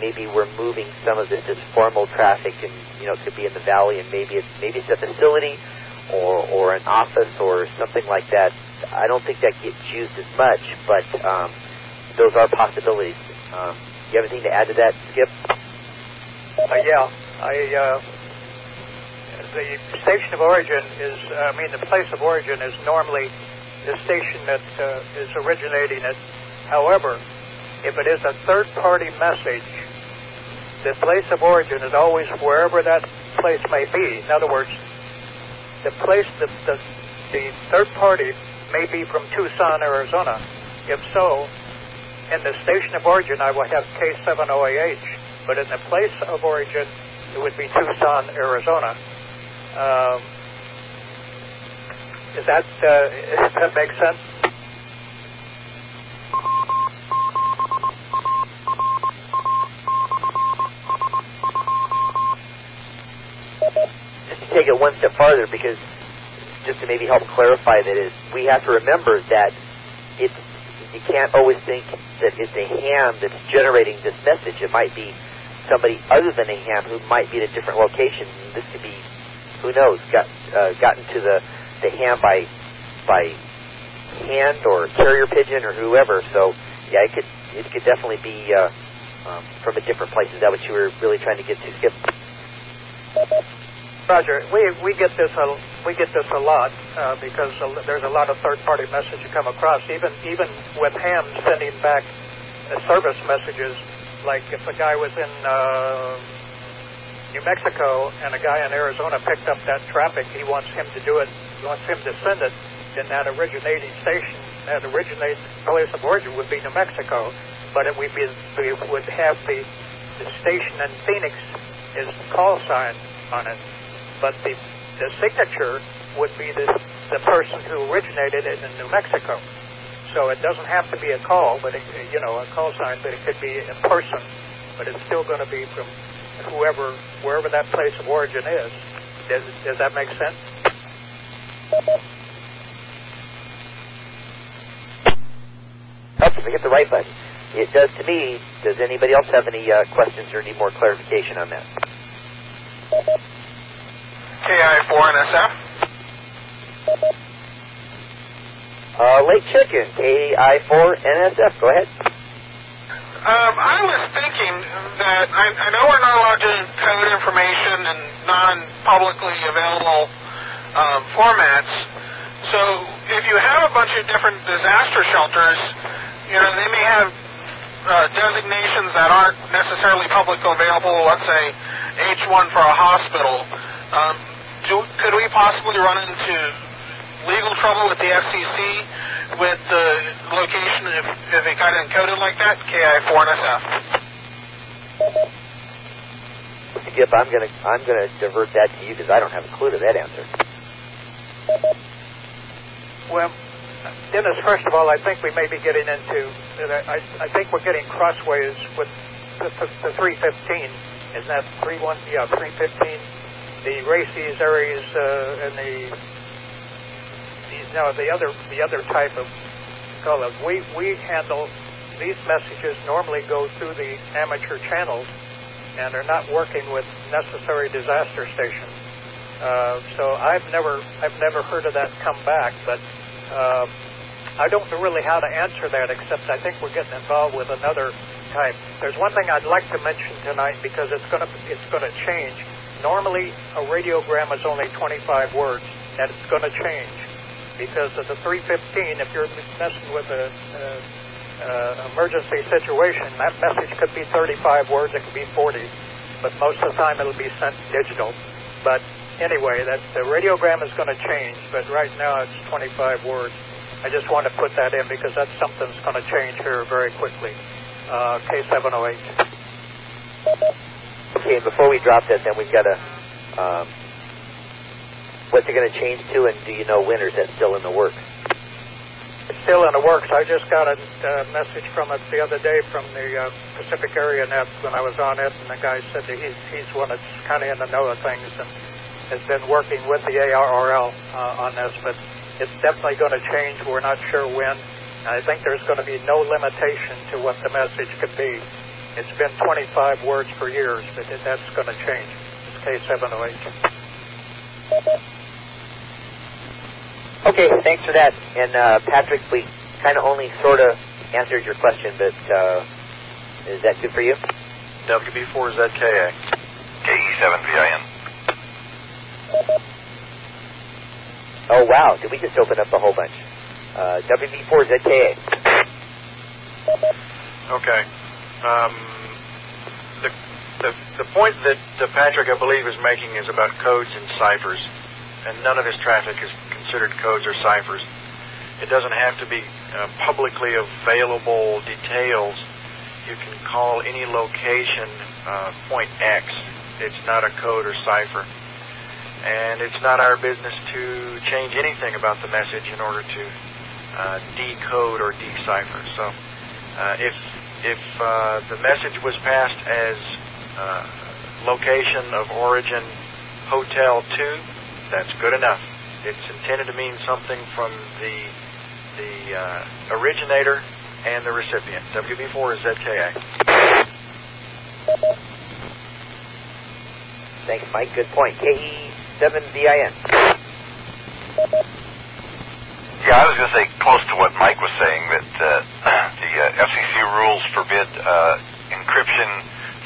Speaker 1: maybe we're moving some of this as formal traffic, and you know, it could be in the valley, and maybe it's maybe it's a facility or or an office or something like that. I don't think that gets used as much, but um, those are possibilities. Um, you have anything to add to that, Skip?
Speaker 3: Uh, yeah, I. Uh, the station of origin is, I mean, the place of origin is normally the station that uh, is originating it. However, if it is a third-party message, the place of origin is always wherever that place may be. In other words, the place, the, the, the third party may be from Tucson, Arizona. If so, in the station of origin, I would have K7OAH, but in the place of origin, it would be Tucson, Arizona. Um, is that uh, does that make sense?
Speaker 1: just to take it one step farther, because just to maybe help clarify that is, we have to remember that it's you can't always think that it's a ham that's generating this message. It might be somebody other than a ham who might be at a different location. This could be, who knows, got uh, gotten to the the ham by by hand or carrier pigeon or whoever. So yeah, it could it could definitely be uh, um, from a different place. Is that what you were really trying to get to, Skip?
Speaker 3: Roger, we we get this a we get this a lot uh, because there's a lot of third-party message you come across. Even even with ham sending back uh, service messages, like if a guy was in uh, New Mexico and a guy in Arizona picked up that traffic, he wants him to do it. He wants him to send it. Then that originating station, that originating place of origin would be New Mexico, but it would be we would have the the station in Phoenix is call sign on it but the, the signature would be the, the person who originated it in New Mexico. So it doesn't have to be a call, but it, you know, a call sign, but it could be a person, but it's still going to be from whoever, wherever that place of origin is. Does, does that make sense?
Speaker 1: Helps if I hit the right button. It does to me. Does anybody else have any uh, questions or need more clarification on that?
Speaker 14: KI4NSF.
Speaker 1: Uh, Lake Chicken, KI4NSF. Go ahead.
Speaker 14: Um, I was thinking that I, I know we're not allowed to code information in non-publicly available um, formats. So if you have a bunch of different disaster shelters, you know they may have uh, designations that aren't necessarily publicly available. Let's say H1 for a hospital. Um, do, could we possibly run into legal trouble with the FCC with the location if, if it got encoded like that? KI4NSF.
Speaker 1: Skip, I'm gonna I'm gonna divert that to you because I don't have a clue to that answer.
Speaker 3: Well, Dennis, first of all, I think we may be getting into. I, I think we're getting crossways with the, the, the 315. Isn't that 31? Yeah, 315 the RACES ARES uh, and the these now the other the other type of color we we handle these messages normally go through the amateur channels and are not working with necessary disaster stations. Uh, so I've never I've never heard of that come back, but uh, I don't know really how to answer that except I think we're getting involved with another type. There's one thing I'd like to mention tonight because it's gonna it's gonna change. Normally a radiogram is only 25 words, and it's gonna change because of the 315. If you're messing with a, a emergency situation, that message could be 35 words, it could be 40, but most of the time it'll be sent digital. But anyway, that the radiogram is going to change, but right now it's 25 words. I just want to put that in because that's something that's going to change here very quickly. Uh, K708.
Speaker 1: Okay, and before we drop that, then we've got to. Um, what's it going to change to, and do you know when, or is that still in the works?
Speaker 3: It's still in the works. I just got a uh, message from it the other day from the uh, Pacific Area Net when I was on it, and the guy said that he's, he's one that's kind of in the know of things and has been working with the ARRL uh, on this, but it's definitely going to change. We're not sure when. I think there's going to be no limitation to what the message could be. It's been 25 words for years, but that's going to change. It's K708.
Speaker 1: Okay, thanks for that. And uh, Patrick, we kind of only sort of answered your question, but uh, is that good for you?
Speaker 10: WB4ZKA.
Speaker 11: KE7VIN.
Speaker 1: Oh, wow. Did we just open up a whole bunch? Uh, WB4ZKA.
Speaker 10: Okay. Um, the, the, the point that uh, Patrick, I believe, is making is about codes and ciphers, and none of his traffic is considered codes or ciphers. It doesn't have to be uh, publicly available details. You can call any location uh, point X. It's not a code or cipher and it's not our business to change anything about the message in order to uh, decode or decipher. So, uh, if if uh, the message was passed as uh, location of origin hotel two, that's good enough. It's intended to mean something from the the uh, originator and the recipient. WB4 is ZKA.
Speaker 1: Thanks, Mike. Good point. KE 7VIN.
Speaker 11: Yeah, I was going to say close to what Mike was saying that uh, the uh, FCC rules forbid uh, encryption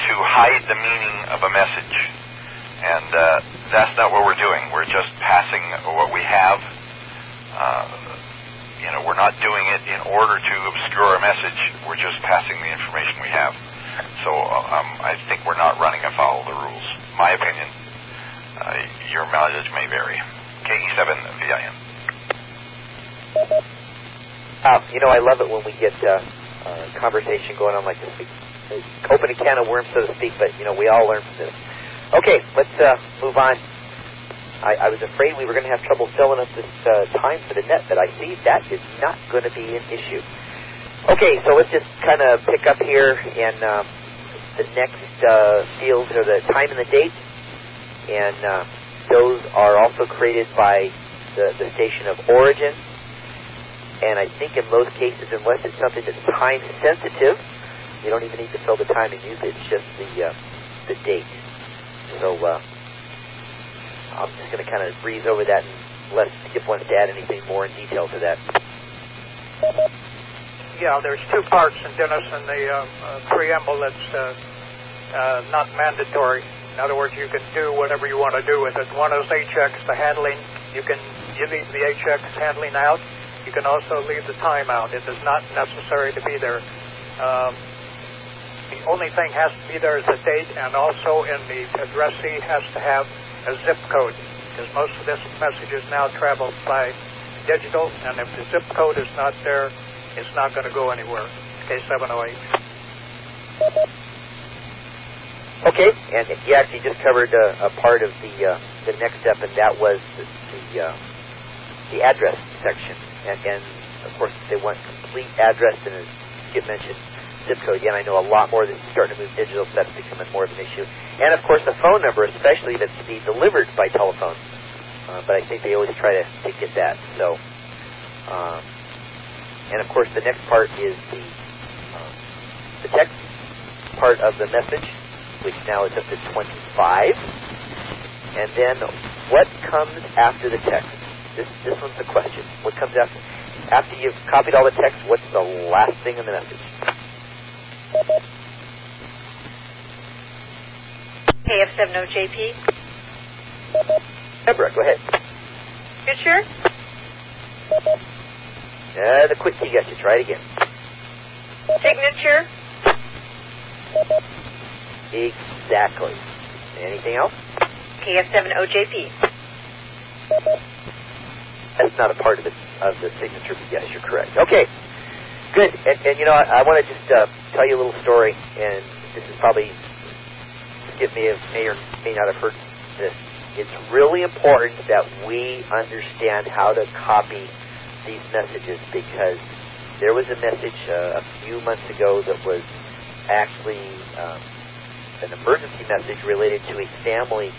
Speaker 11: to hide the meaning of a message, and uh, that's not what we're doing. We're just passing what we have. Uh, you know, we're not doing it in order to obscure a message. We're just passing the information we have. So um, I think we're not running afoul of the rules. My opinion. Uh, your mileage may vary. KE7VIN.
Speaker 1: Uh, you know, I love it when we get uh, uh, conversation going on like this. We open a can of worms, so to speak, but, you know, we all learn from this. Okay, let's uh, move on. I, I was afraid we were going to have trouble filling up this uh, time for the net, but I see that is not going to be an issue. Okay, so let's just kind of pick up here, and uh, the next uh, fields are the time and the date and uh, those are also created by the, the station of origin. And I think in most cases, unless it's something that's time sensitive, you don't even need to fill the time and use it. It's just the uh, the date. So uh, I'm just going to kind of breeze over that and let Skip wants to add anything more in detail to that.
Speaker 3: Yeah, there's two parts in Dennis and the uh, uh, preamble that's uh, uh, not mandatory. In other words, you can do whatever you want to do with it. One is HX, the handling. You can leave the HX handling out. You can also leave the time out. It is not necessary to be there. Um, the only thing has to be there is the date, and also in the addressee has to have a zip code, because most of this messages now travel by digital, and if the zip code is not there, it's not going to go anywhere. K708.
Speaker 1: Okay, and you actually just covered a, a part of the uh, the next step, and that was the the, uh, the address section. And, and of course, they want complete address, and as Skip mentioned, zip code. Yeah, I know a lot more that's starting to move digital, so that's becoming more of an issue. And of course, the phone number, especially that's to be delivered by telephone. Uh, but I think they always try to, to get that. So, um, and of course, the next part is the uh, the text part of the message, which now is up to 25. And then what comes after the text? This, this one's the question. What comes after? After you've copied all the text, what's the last thing in the message?
Speaker 5: KF70JP.
Speaker 1: Deborah, go ahead.
Speaker 5: Signature.
Speaker 1: Uh, the quick key got you. Try it again.
Speaker 5: Signature.
Speaker 1: Exactly. Anything else?
Speaker 5: KF70JP.
Speaker 1: That's not a part of the of the signature, but yes, you're correct. Okay, good. And, and you know, I, I want to just uh, tell you a little story, and this is probably Skip may have may or may not have heard this. It's really important that we understand how to copy these messages because there was a message uh, a few months ago that was actually um, an emergency message related to a family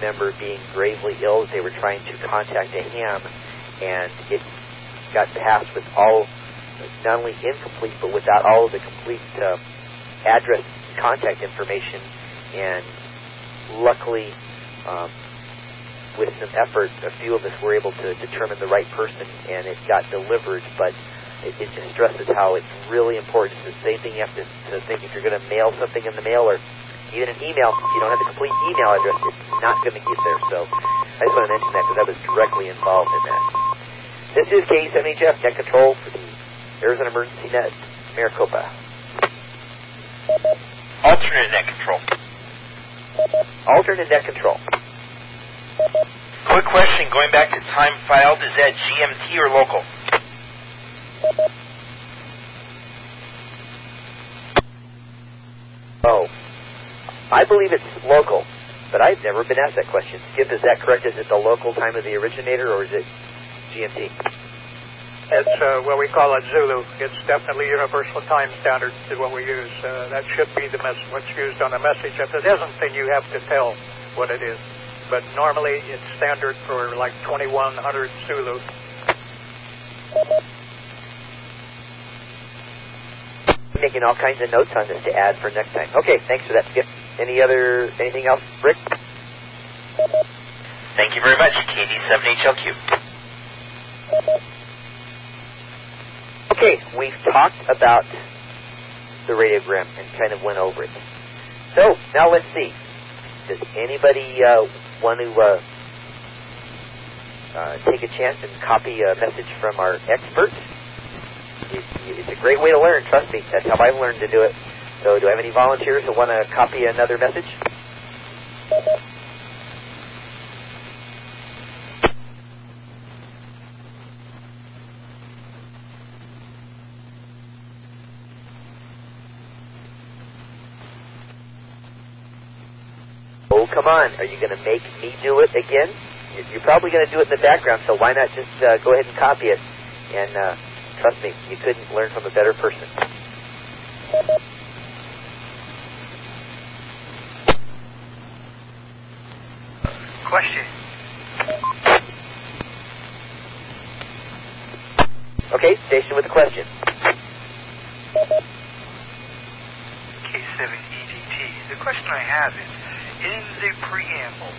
Speaker 1: member being gravely ill. They were trying to contact a ham, and it got passed with all, not only incomplete, but without all of the complete uh, address contact information. And luckily, um, with some effort, a few of us were able to determine the right person, and it got delivered. But it, it just stresses how it's really important. It's the same thing you have to, to think if you're going to mail something in the mail or even an email, if you don't have the complete email address, it's not going to get there. So I just want to mention that because I was directly involved in that. This is K7HF Net Control for the Arizona Emergency Net, Maricopa.
Speaker 15: Alternate net control.
Speaker 1: Alternate net control.
Speaker 15: Quick question, going back to time filed, is that GMT or local?
Speaker 1: Oh, I believe it's local, but I've never been asked that question. Skip, is that correct? Is it the local time of the originator or is it GMT?
Speaker 3: It's uh, what we call a Zulu. It's definitely universal time standard is what we use. Uh, that should be the mess- what's used on the message. If it isn't, then you have to tell what it is. But normally it's standard for like 2100 Zulu.
Speaker 1: I'm making all kinds of notes on this to add for next time. Okay, thanks for that, Skip. Any other, anything else, Rick?
Speaker 15: Thank you very much, KD7HLQ.
Speaker 1: Okay, we've talked about the radiogram and kind of went over it. So now let's see. Does anybody uh, want to uh, uh, take a chance and copy a message from our expert? It, it's a great way to learn. Trust me, that's how I learned to do it. So, do I have any volunteers who want to copy another message? Come on. Are you going to make me do it again? You- You're probably going to do it in the background, so why not just uh, go ahead and copy it? And uh, trust me, you couldn't learn from a better person.
Speaker 8: Question.
Speaker 1: Okay, station with a question.
Speaker 8: K7EDT. The question I have is, the preamble,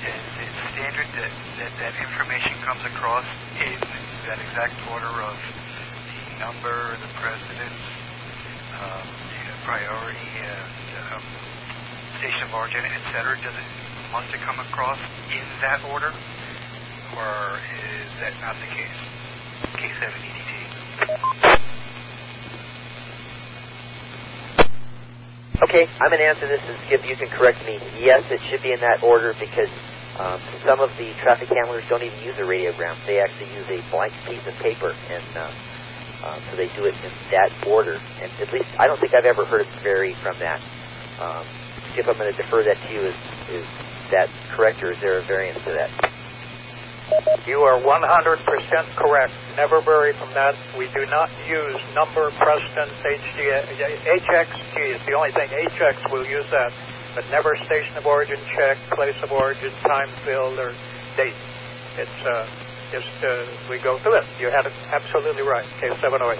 Speaker 8: is it standard that, that that information comes across in that exact order of the number, the precedence um, priority, and um, station of origin, etc.? Does it must it come across in that order, or is that not the case? K7EDT.
Speaker 1: Okay, I'm going to answer this, and Skip, you can correct me. Yes, it should be in that order because um, some of the traffic handlers don't even use a radiogram. They actually use a blank piece of paper, and uh, uh, so they do it in that order. And at least I don't think I've ever heard it vary from that. Um, Skip, I'm going to defer that to you. Is, is that correct, or is there a variance to that?
Speaker 3: You are 100% correct. Never vary from that. We do not use number, precedence, HD, HXG is the only thing. HX will use that, but never station of origin check, place of origin, time filed, or date. It's uh, just uh, we go through it. You had it absolutely right. K708.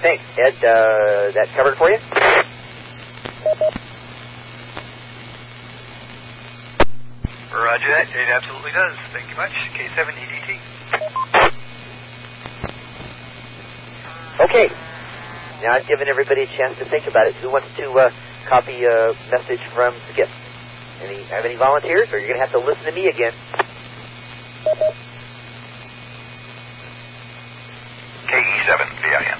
Speaker 1: Thanks, Ed. Uh, that covered for you?
Speaker 8: Roger that. It absolutely does. Thank you much. K7EDT.
Speaker 1: Okay. Now I've given everybody a chance to think about it. Who wants to uh, copy a message from Skip? Any have any volunteers, or you're going to have to listen to me again?
Speaker 11: KE7VIN.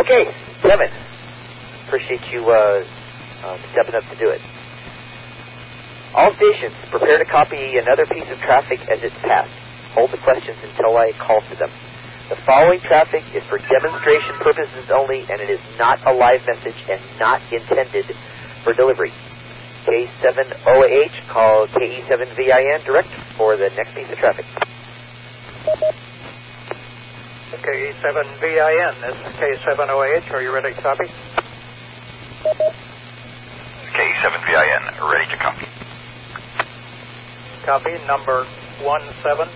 Speaker 1: Okay, Kevin. Appreciate you uh, um, stepping up to do it. All stations, prepare to copy another piece of traffic as it's passed. Hold the questions until I call for them. The following traffic is for demonstration purposes only, and it is not a live message and not intended for delivery. K7OH, call KE7VIN direct for the next piece of traffic.
Speaker 3: K7VIN, this is K7OH. Are you ready to copy?
Speaker 11: KE7VIN, ready to copy.
Speaker 3: Copy number 17.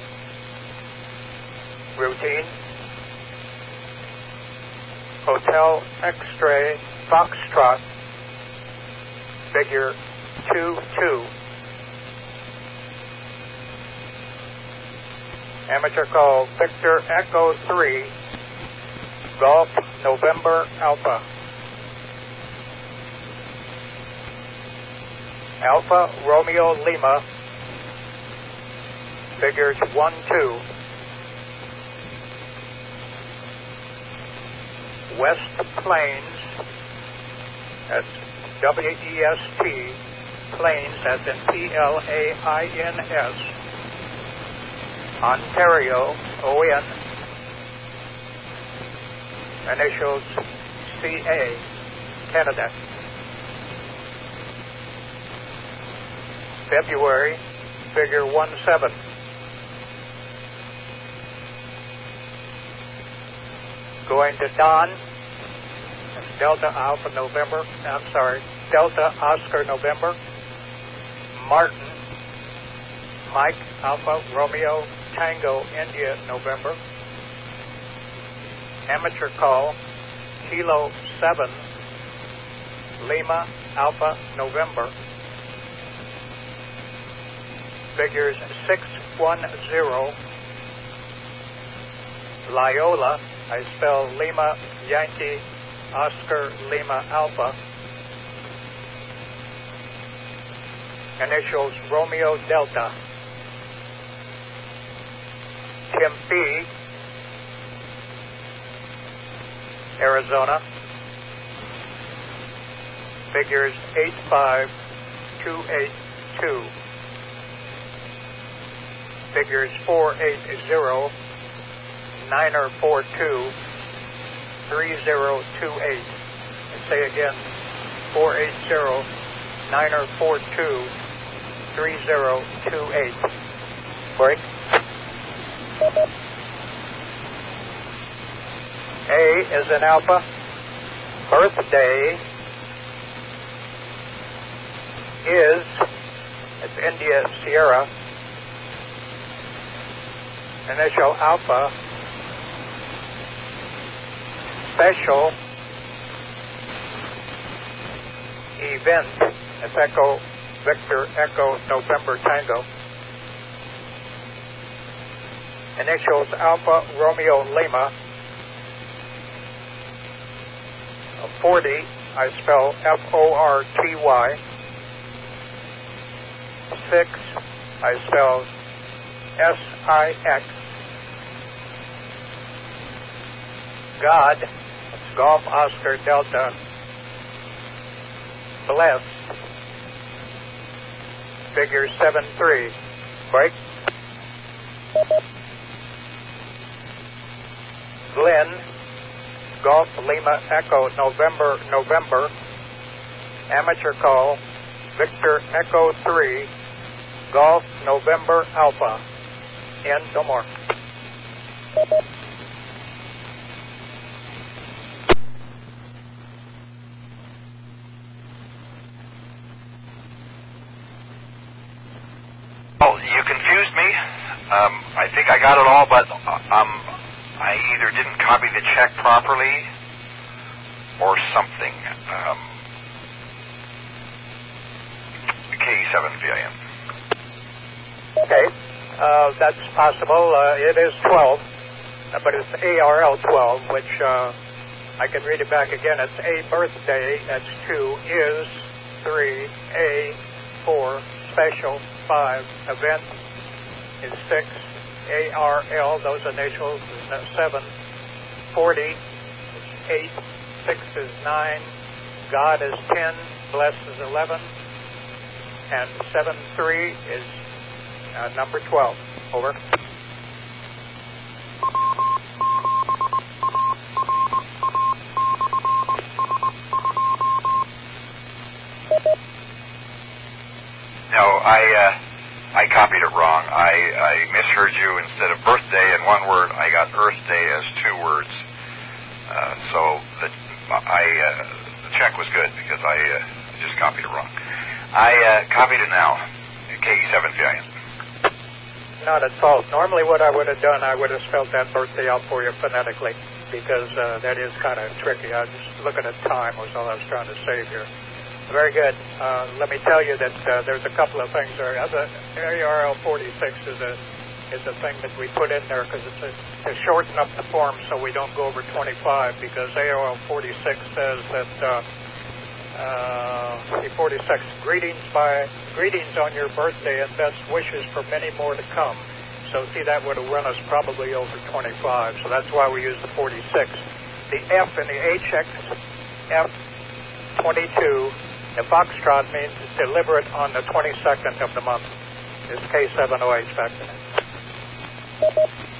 Speaker 3: Routine. Hotel X-ray Foxtrot. Figure 2-2. Amateur call Victor Echo 3. Golf November Alpha. Alpha Romeo Lima. Figures 1-2. West Plains, that's W-E-S-T, Plains, that's in P-L-A-I-N-S, Ontario, O-N, initials C-A, Canada. February, figure 1-7. going to Don, Delta Alpha November, I'm sorry, Delta Oscar November, Martin, Mike Alpha Romeo Tango India November, amateur call, Kilo 7, Lima Alpha November, figures 610, Loyola I spell Lima Yankee Oscar Lima Alpha. Initials Romeo Delta. Tempe, Arizona. Figures 85282. Figures 480 942 3028. And say again, 480 942 3028. Break. A is an Alpha. Birthday is, it's India Sierra. Initial Alpha special event. It's Echo Victor Echo November Tango. Initials Alpha Romeo Lima. 40, I spell F O R T Y. 6, I spell S I X. God Golf Oscar Delta. Bless. Figure 7-3 break Glenn. Golf Lima Echo November November. Amateur call. Victor Echo 3 Golf November Alpha end no more
Speaker 11: Well, you confused me. Um, I think I got it all, but um, I either didn't copy the check properly or something. Um, K7 VIN.
Speaker 3: Okay, uh, that's possible. Uh, it is 12, uh, but it's ARL 12, which uh, I can read it back again. It's A birthday, that's 2, is 3, A 4, special 5, event is 6, ARL, those initials is 7, 40 is 8, 6 is 9, God is 10, bless is 11, and 7 3 is uh, number 12. Over.
Speaker 11: No, I uh, I copied it wrong. I, I misheard you. Instead of birthday in one word, I got Earth Day as two words. Uh, so the, I uh, the check was good because I uh, just copied it wrong. I uh, copied it now. KE7 VIN.
Speaker 3: Not at fault. Normally, what I would have done, I would have spelled that birthday out for you phonetically because uh, that is kind of tricky. I was just looking at time was all I was trying to save here. Very good. Uh, let me tell you that uh, there's a couple of things there. The ARL 46 is a is a thing that we put in there because it's a, to shorten up the form so we don't go over 25 because ARL 46 says that uh, uh, 46 greetings by greetings on your birthday and best wishes for many more to come. So see that would have run us probably over 25. So that's why we use the 46. The F in the HX F 22 the Foxtrot means deliver it on the 22nd of the month. Is K7OAH back there.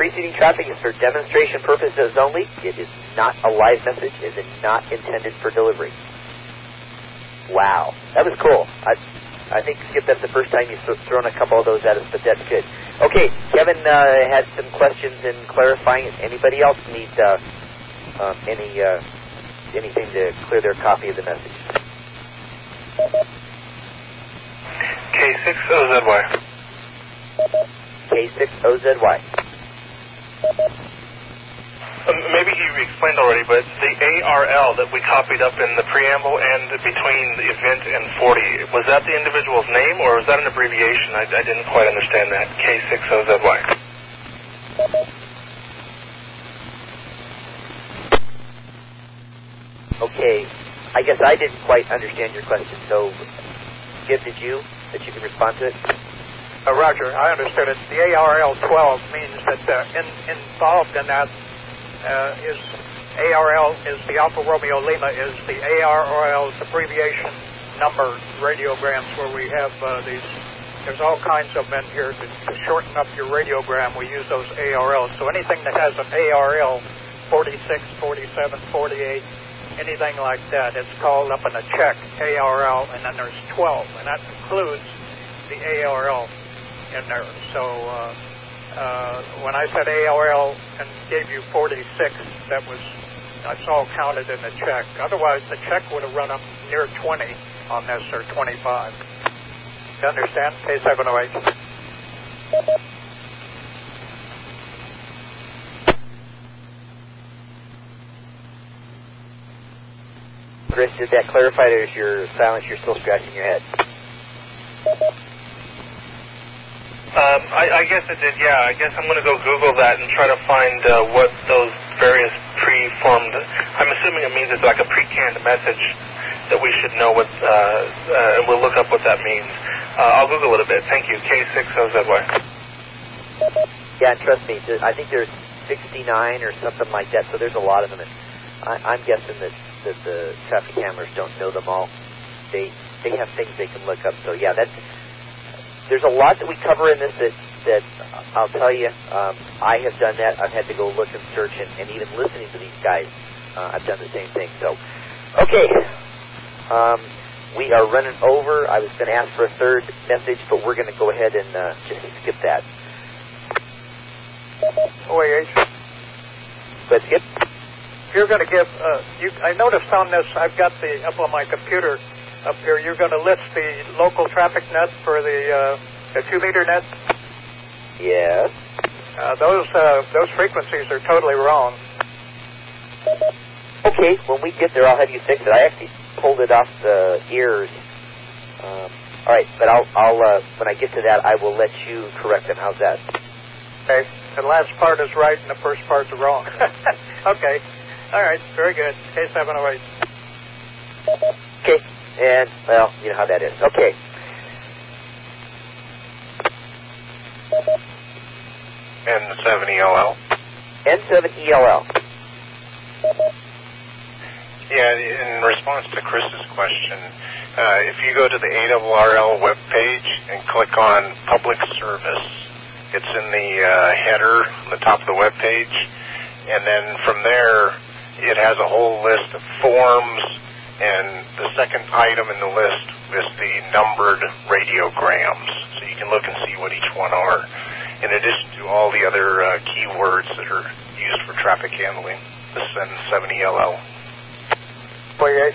Speaker 1: Preceding traffic is for demonstration purposes only. It is not a live message. It is not intended for delivery. Wow, that was cool. I, I think Skip, that's the first time you've thrown a couple of those at us, but that's good. Okay, Kevin uh, had some questions in clarifying. Anybody else need uh, um, any uh, anything to clear their copy of the message?
Speaker 16: K6OZY.
Speaker 1: K6OZY.
Speaker 16: Um, maybe you explained already, but the ARL that we copied up in the preamble and between the event and 40, was that the individual's name or was that an abbreviation? I, I didn't quite understand that. K6OZY.
Speaker 1: Okay, I guess I didn't quite understand your question. So, Skip, did you that you can respond to it?
Speaker 3: Uh, Roger, I understood it. The ARL 12 means that uh, in, involved in that uh, is ARL is the Alpha Romeo Lima is the ARL's abbreviation number radiograms where we have uh, these. There's all kinds of them here to, to shorten up your radiogram. We use those ARLs. So anything that has an ARL 46, 47, 48, anything like that, it's called up in a check ARL, and then there's 12, and that includes the ARL in there. So uh, uh, when I said ARL and gave you 46, that was that's all counted in the check. Otherwise, the check would have run up near 20 on this or 25. You understand? K7OAH.
Speaker 1: Chris, did that clarify is your silence you're still scratching your head?
Speaker 16: Um, I, I guess it did, yeah. I guess I'm going to go Google that and try to find uh, what those various pre-formed. I'm assuming it means it's like a pre-canned message that we should know what, uh, uh, and we'll look up what that means. Uh, I'll Google it a bit. Thank you. K6OZY.
Speaker 1: Yeah, trust me, I think there's 69 or something like that, so there's a lot of them. And I, I'm guessing that, that the traffic handlers don't know them all. They they have things they can look up. So yeah, that's there's a lot that we cover in this that that I'll tell you. Um, I have done that. I've had to go look and search, and, and even listening to these guys, uh, I've done the same thing. So, okay, um, we are running over. I was going to ask for a third message, but we're going to go ahead and uh, just skip that.
Speaker 3: OAH.
Speaker 1: Let's skip.
Speaker 3: If you're going to give, uh, you, I noticed on this, I've got the up on my computer up here. You're going to list the local traffic net for the uh, the two meter net,
Speaker 1: Yes.
Speaker 3: uh, those uh, those frequencies are totally wrong.
Speaker 1: Okay, when we get there, I'll have you fix it. I actually pulled it off the ears. Um, all right, but I'll, I'll uh, when I get to that, I will let you correct them. How's that?
Speaker 3: Okay, the last part is right and the first part's wrong. okay, all right, very good. K7OAH.
Speaker 1: Okay, and well, you know how that is. Okay.
Speaker 4: N7ELL.
Speaker 1: N7ELL.
Speaker 4: Yeah, in response to Chris's question, uh, if you go to the ARRL webpage and click on Public Service, it's in the uh, header on the top of the webpage, and then from there, it has a whole list of forms, and the second item in the list is the numbered radiograms, so you can look and see what each one are, in addition to all the other uh, keywords that are used for traffic handling. This is N70LL.
Speaker 3: Wait,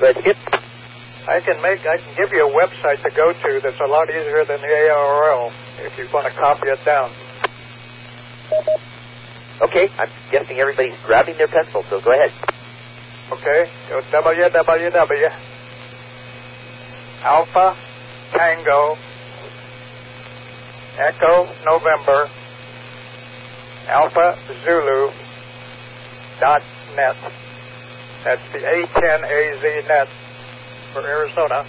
Speaker 1: Go ahead,
Speaker 3: I can make, I can give you a website to go to that's a lot easier than the ARL if you want to copy it down.
Speaker 1: Okay, I'm guessing everybody's grabbing their pencil, so go ahead.
Speaker 3: Okay, go www. Alpha Tango Echo November Alpha Zulu dot net. That's the ATENAZ net for Arizona.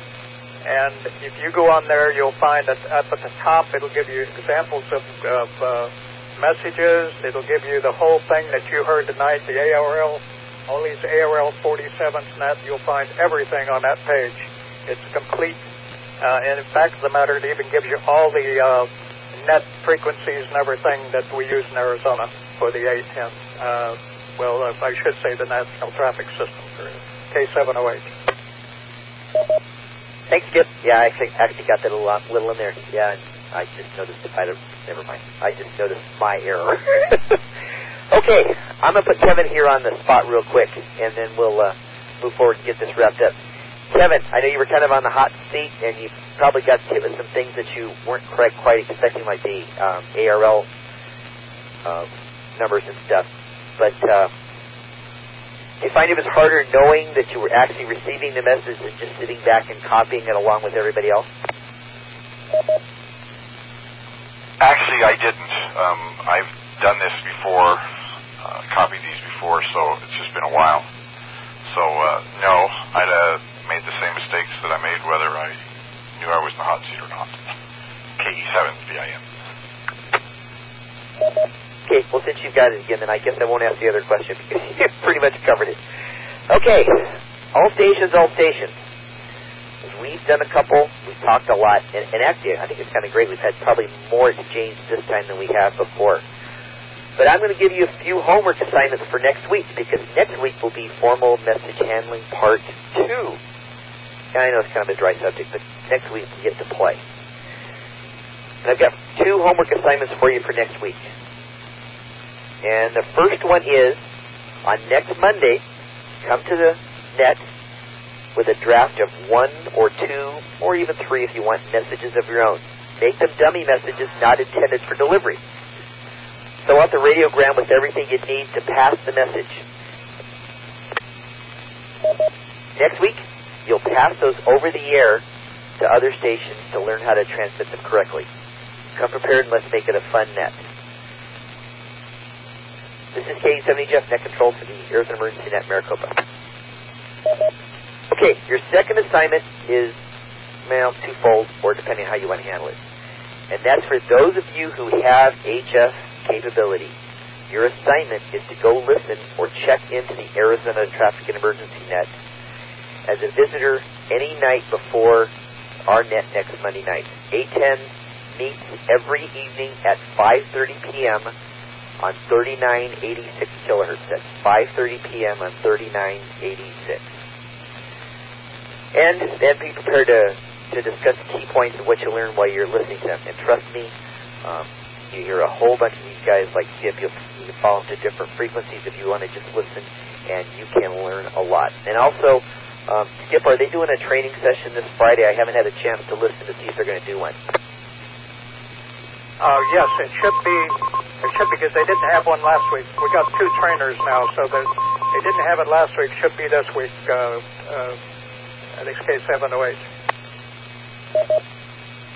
Speaker 3: And if you go on there, you'll find that up at the top, it'll give you examples of, of uh, messages. It'll give you the whole thing that you heard tonight, the ARL, all these ARL 47s net. You'll find everything on that page. It's complete. Uh, and in fact the matter, it even gives you all the uh, net frequencies and everything that we use in Arizona for the ATEN. Uh, well, uh, I should say the National Traffic System for K7OAH.
Speaker 1: Thanks, Skip. Yeah, I actually, actually got that a little, little in there. Yeah, I just noticed. if I never mind. I just noticed my error. okay, I'm gonna put Kevin here on the spot real quick, and then we'll uh, move forward and get this wrapped up. Kevin, I know you were kind of on the hot seat, and you probably got hit with some things that you weren't quite quite expecting, like the um, ARL uh, numbers and stuff. But uh, do you find it was harder knowing that you were actually receiving the message than just sitting back and copying it along with everybody else?
Speaker 11: Actually, I didn't. Um, I've done this before, copied these before, so it's just been a while. So, uh, no, I'd have made the same mistakes that I made whether I knew I was in the hot seat or not. KE7VIN.
Speaker 1: Okay, well, since you've got it again, then I guess I won't ask the other question because you pretty much covered it. Okay, all stations, all stations. We've done a couple, we've talked a lot, and, and actually, I think it's kind of great. We've had probably more exchange this time than we have before. But I'm going to give you a few homework assignments for next week because next week will be formal message handling part two. And I know it's kind of a dry subject, but next week you get to play. And I've got two homework assignments for you for next week. And the first one is on next Monday, come to the net with a draft of one or two or even three if you want messages of your own. Make them dummy messages not intended for delivery. Fill out the radiogram with everything you need to pass the message. Next week, you'll pass those over the air to other stations to learn how to transmit them correctly. Come prepared and let's make it a fun net. This is KE7EJF, Net Control for the Arizona Emergency Net Maricopa. Okay, your second assignment is, well, twofold, or depending on how you want to handle it. And that's for those of you who have HF capability. Your assignment is to go listen or check into the Arizona Traffic and Emergency Net as a visitor any night before our net next Monday night. ATEN meets every evening at 5.30 p.m. on 3986 kilohertz. That's 5.30 p.m. on 3986. And then be prepared to, to discuss key points of what you learn while you're listening to them. And trust me, um, you hear a whole bunch of these guys like Skip. You'll, you can fall into different frequencies if you want to just listen, and you can learn a lot. And also, Um, Skip, are they doing a training session this Friday? I haven't had a chance to listen to see if they're going to do one.
Speaker 3: Uh, yes, it should be. It should because they didn't have one last week. We got two trainers now, so they they didn't have it last week. Should be this week. Uh, uh, I think it's K7OAH.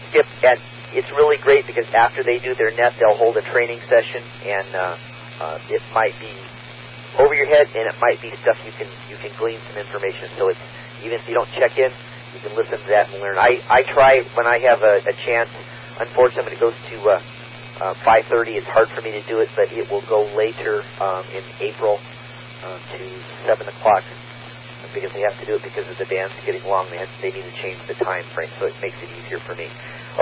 Speaker 1: Skip, and it's really great because after they do their net, they'll hold a training session, and uh, uh, it might be over your head, and it might be stuff you can you can glean some information. So it's even if you don't check in, you can listen to that and learn. I I try when I have a, a chance. Unfortunately, when it goes to uh, uh, 5:30, it's hard for me to do it, but it will go later um, in April uh, to 7 o'clock because they have to do it because of the band's getting long. They, have, they need to change the time frame, so it makes it easier for me.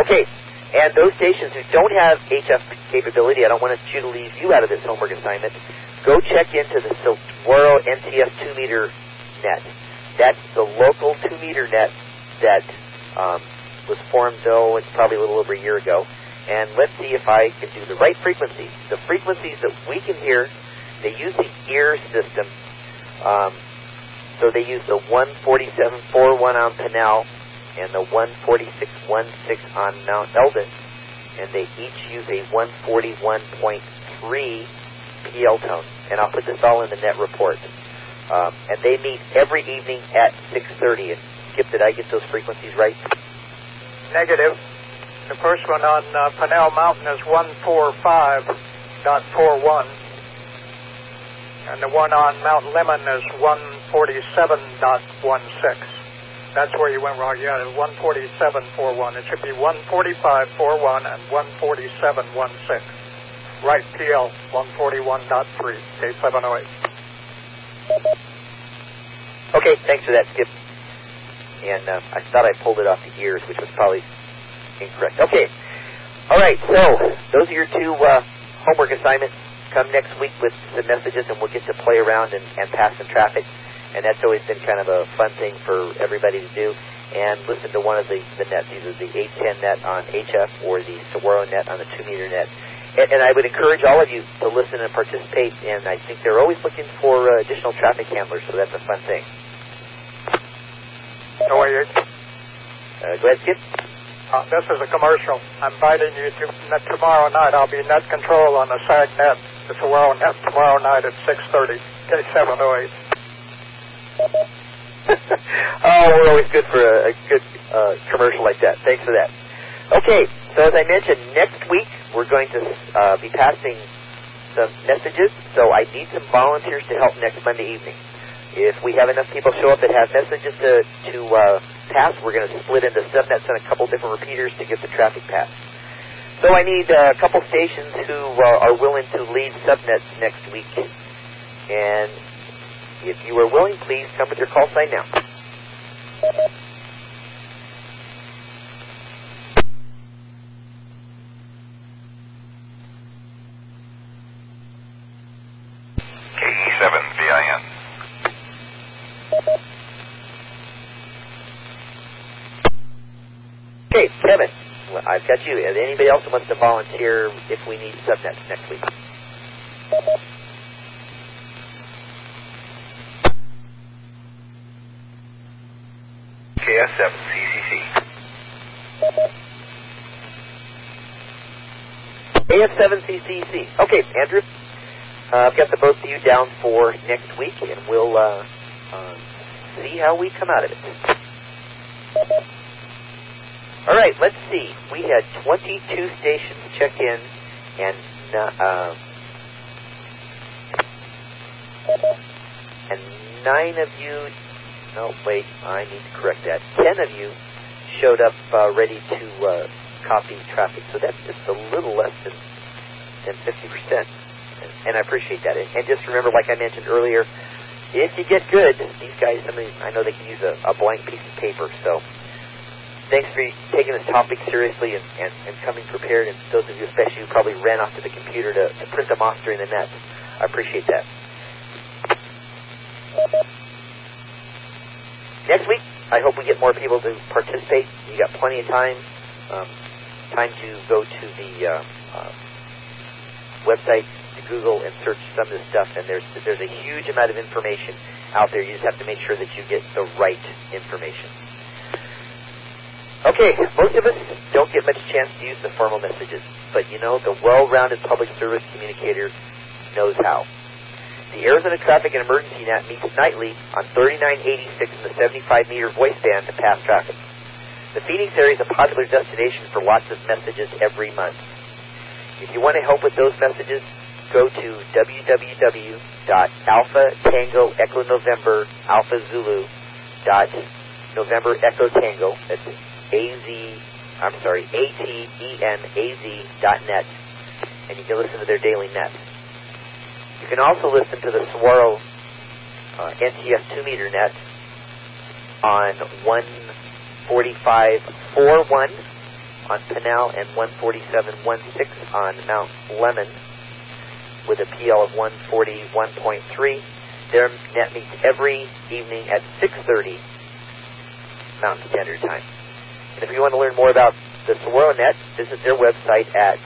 Speaker 1: Okay, and those stations who don't have HF capability, I don't want you to leave you out of this homework assignment. Go check into the Saguaro NTS 2 meter net. That's the local 2 meter net that um, was formed, though, it's probably a little over a year ago. And let's see if I can do the right frequencies. The frequencies that we can hear, they use the ear system. Um, so they use the 147.41 on Pinal and the 146.16 on Mount Eldon. And they each use a 141.3 PL tone. And I'll put this all in the net report. Um, and they meet every evening at 6.30. And Skip, did I get those frequencies right?
Speaker 3: Negative. The first one on uh, Pinal Mountain is 145.41. And the one on Mount Lemmon is 147.16. That's where you went wrong. Yeah, 147.41. It should be 145.41 and 147.16. Right PL 141.3, K7OAH.
Speaker 1: Okay, thanks for that, Skip. And uh, I thought I pulled it off the ears, which was probably incorrect. Okay. All right, so those are your two uh, homework assignments. Come next week with some messages, and we'll get to play around and, and pass some traffic. And that's always been kind of a fun thing for everybody to do. And listen to one of the, the nets, either the ATEN net on HF or the Saguaro net on the 2 meter net. And, and I would encourage all of you to listen and participate. And I think they're always looking for uh, additional traffic handlers, so that's a fun thing.
Speaker 3: How are you?
Speaker 1: Uh, go ahead, Skip.
Speaker 3: Uh, this is a commercial. I'm inviting you to net tomorrow night. I'll be net control on the SAG net, the Saguaro net tomorrow night at 6:30, K7OAH.
Speaker 1: oh, we're always good for a, a good uh, commercial like that. Thanks for that. Okay, so as I mentioned, next week we're going to uh, be passing some messages. So I need some volunteers to help next Monday evening. If we have enough people show up that have messages to to uh, pass, we're going to split into subnets and a couple different repeaters to get the traffic passed. So I need uh, a couple stations who uh, are willing to lead subnets next week. And if you are willing, please come with your call sign now.
Speaker 11: KE7 VIN.
Speaker 1: Okay, Kevin, well, I've got you. Anybody else who wants to volunteer if we need subnets next week?
Speaker 13: KS7 CCC.
Speaker 1: AF7CCC. Okay, Andrew, uh, I've got the both of you down for next week, and we'll uh, uh, see how we come out of it. All right, let's see. We had 22 stations check in, and uh, and nine of you. No, wait, I need to correct that. Ten of you showed up uh, ready to uh, copy traffic, so that's just a little less than than 50 percent, and I appreciate that. And, and just remember, like I mentioned earlier, if you get good, these guys, I mean, I know they can use a, a blank piece of paper, so thanks for taking this topic seriously and, and, and coming prepared. And those of you especially who probably ran off to the computer to, to print them off during the net, I appreciate that. Next week, I hope we get more people to participate. You got plenty of time, um, time to go to the uh, uh, website, to Google, and search some of this stuff. And there's there's a huge amount of information out there. You just have to make sure that you get the right information. Okay, most of us don't get much chance to use the formal messages, but you know, the well-rounded public service communicator knows how. The Arizona Traffic and Emergency Net meets nightly on 3986 in the 75 meter voice band to pass traffic. The Phoenix area is a popular destination for lots of messages every month. If you want to help with those messages, go to www.alpha tango echo november alpha zulu dot november echo tango that's az i'm sorry a t e n a z dot net and you can listen to their daily net can also listen to the Saguaro uh, NTS 2 meter net on 145.41 on Pinal and 147.16 on Mount Lemmon with a PL of 141.3. Their net meets every evening at 6.30 Mountain Standard Time. And if you want to learn more about the Saguaro Net, visit their website at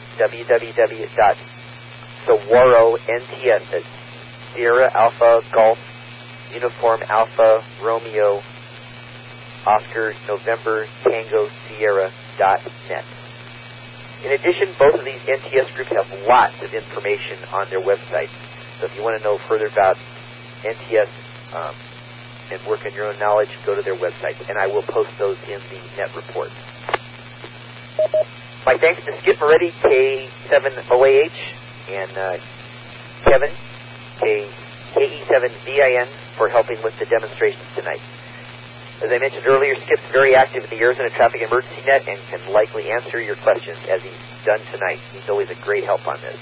Speaker 1: www.saguaro NTS. That's Sierra Alpha Golf Uniform Alpha Romeo Oscar November Tango Sierra dot net. In addition, both of these NTS groups have lots of information on their website. So if you want to know further about NTS um, and work on your own knowledge, go to their website, and I will post those in the net report. My thanks to Skip Moretti, K7OAH, and uh, Kevin, K, KE7VIN, for helping with the demonstrations tonight. As I mentioned earlier, Skip's very active in the Arizona Traffic Emergency Net and can likely answer your questions as he's done tonight. He's always a great help on this.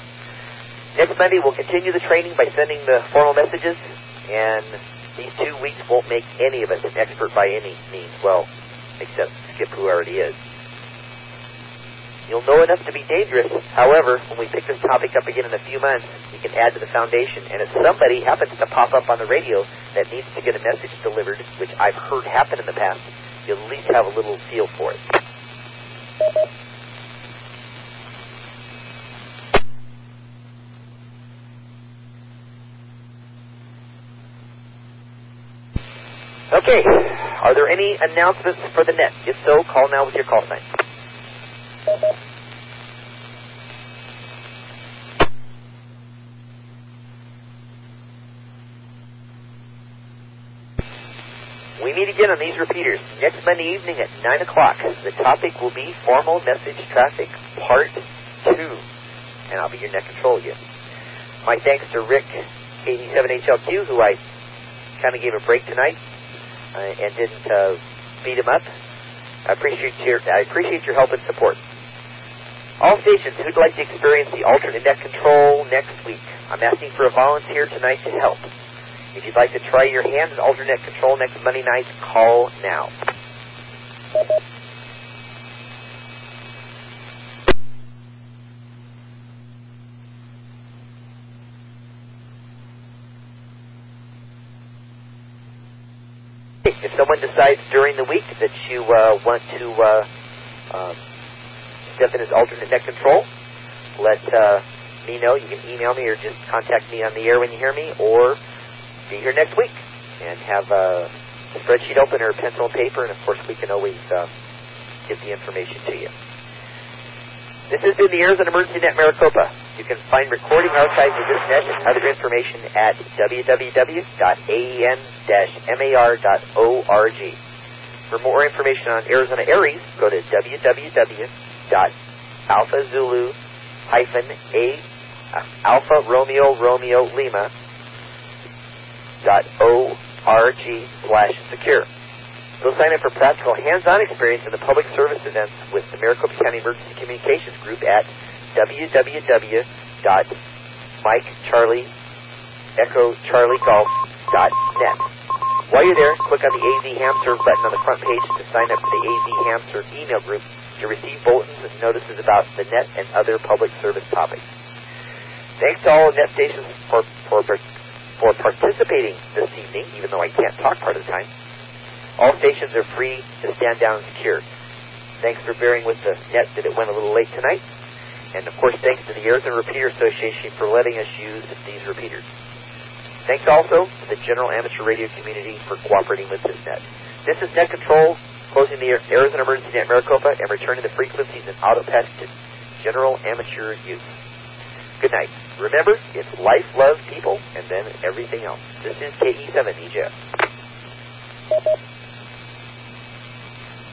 Speaker 1: Next Monday, we'll continue the training by sending the formal messages, and these two weeks won't make any of us an expert by any means. Well, except Skip, who already is. You'll know enough to be dangerous. However, when we pick this topic up again in a few months, we can add to the foundation. And if somebody happens to pop up on the radio that needs to get a message delivered, which I've heard happen in the past, you'll at least have a little feel for it. Okay, are there any announcements for the net? If so, call now with your call sign. We meet again on these repeaters next Monday evening at 9 o'clock. The topic will be Formal Message Traffic Part 2. And I'll be your net control again. My thanks to Rick, KD7HLQ, who I kind of gave a break tonight uh, and didn't uh, beat him up. I appreciate your I appreciate your help and support. All stations who'd like to experience the alternate net control next week, I'm asking for a volunteer tonight to help. If you'd like to try your hand at alternate control next Monday night, call now. If someone decides during the week that you uh, want to uh, um, as alternate net control, let uh, me know. You can email me or just contact me on the air when you hear me, or be here next week and have a spreadsheet open or pencil and paper, and of course we can always uh, get the information to you. This has been the Arizona Emergency Net Maricopa. You can find recording archives of this net and other information at www.aen-mar.org. For more information on Arizona ARES, go to www.alphazulu-a uh, Alpha Romeo Romeo Lima dot org slash secure. Go sign up for practical hands-on experience in the public service events with the Maricopa County Emergency Communications Group at www.mikecharliegolf.net. While you're there, click on the AZ HamServe button on the front page to sign up for the AZ HamServe email group to receive bulletins and notices about the net and other public service topics. Thanks to all net stations for, for for participating this evening, even though I can't talk part of the time. All stations are free to stand down and secure. Thanks for bearing with the net that it went a little late tonight. And of course, thanks to the Arizona Repeater Association for letting us use these repeaters. Thanks also to the general amateur radio community for cooperating with this net. This is Net Control, closing the Arizona Emergency Net Maricopa and returning the frequencies and auto to general amateur use. Good night. Remember, it's life, love, people, and then everything else. This is KE7 EJF.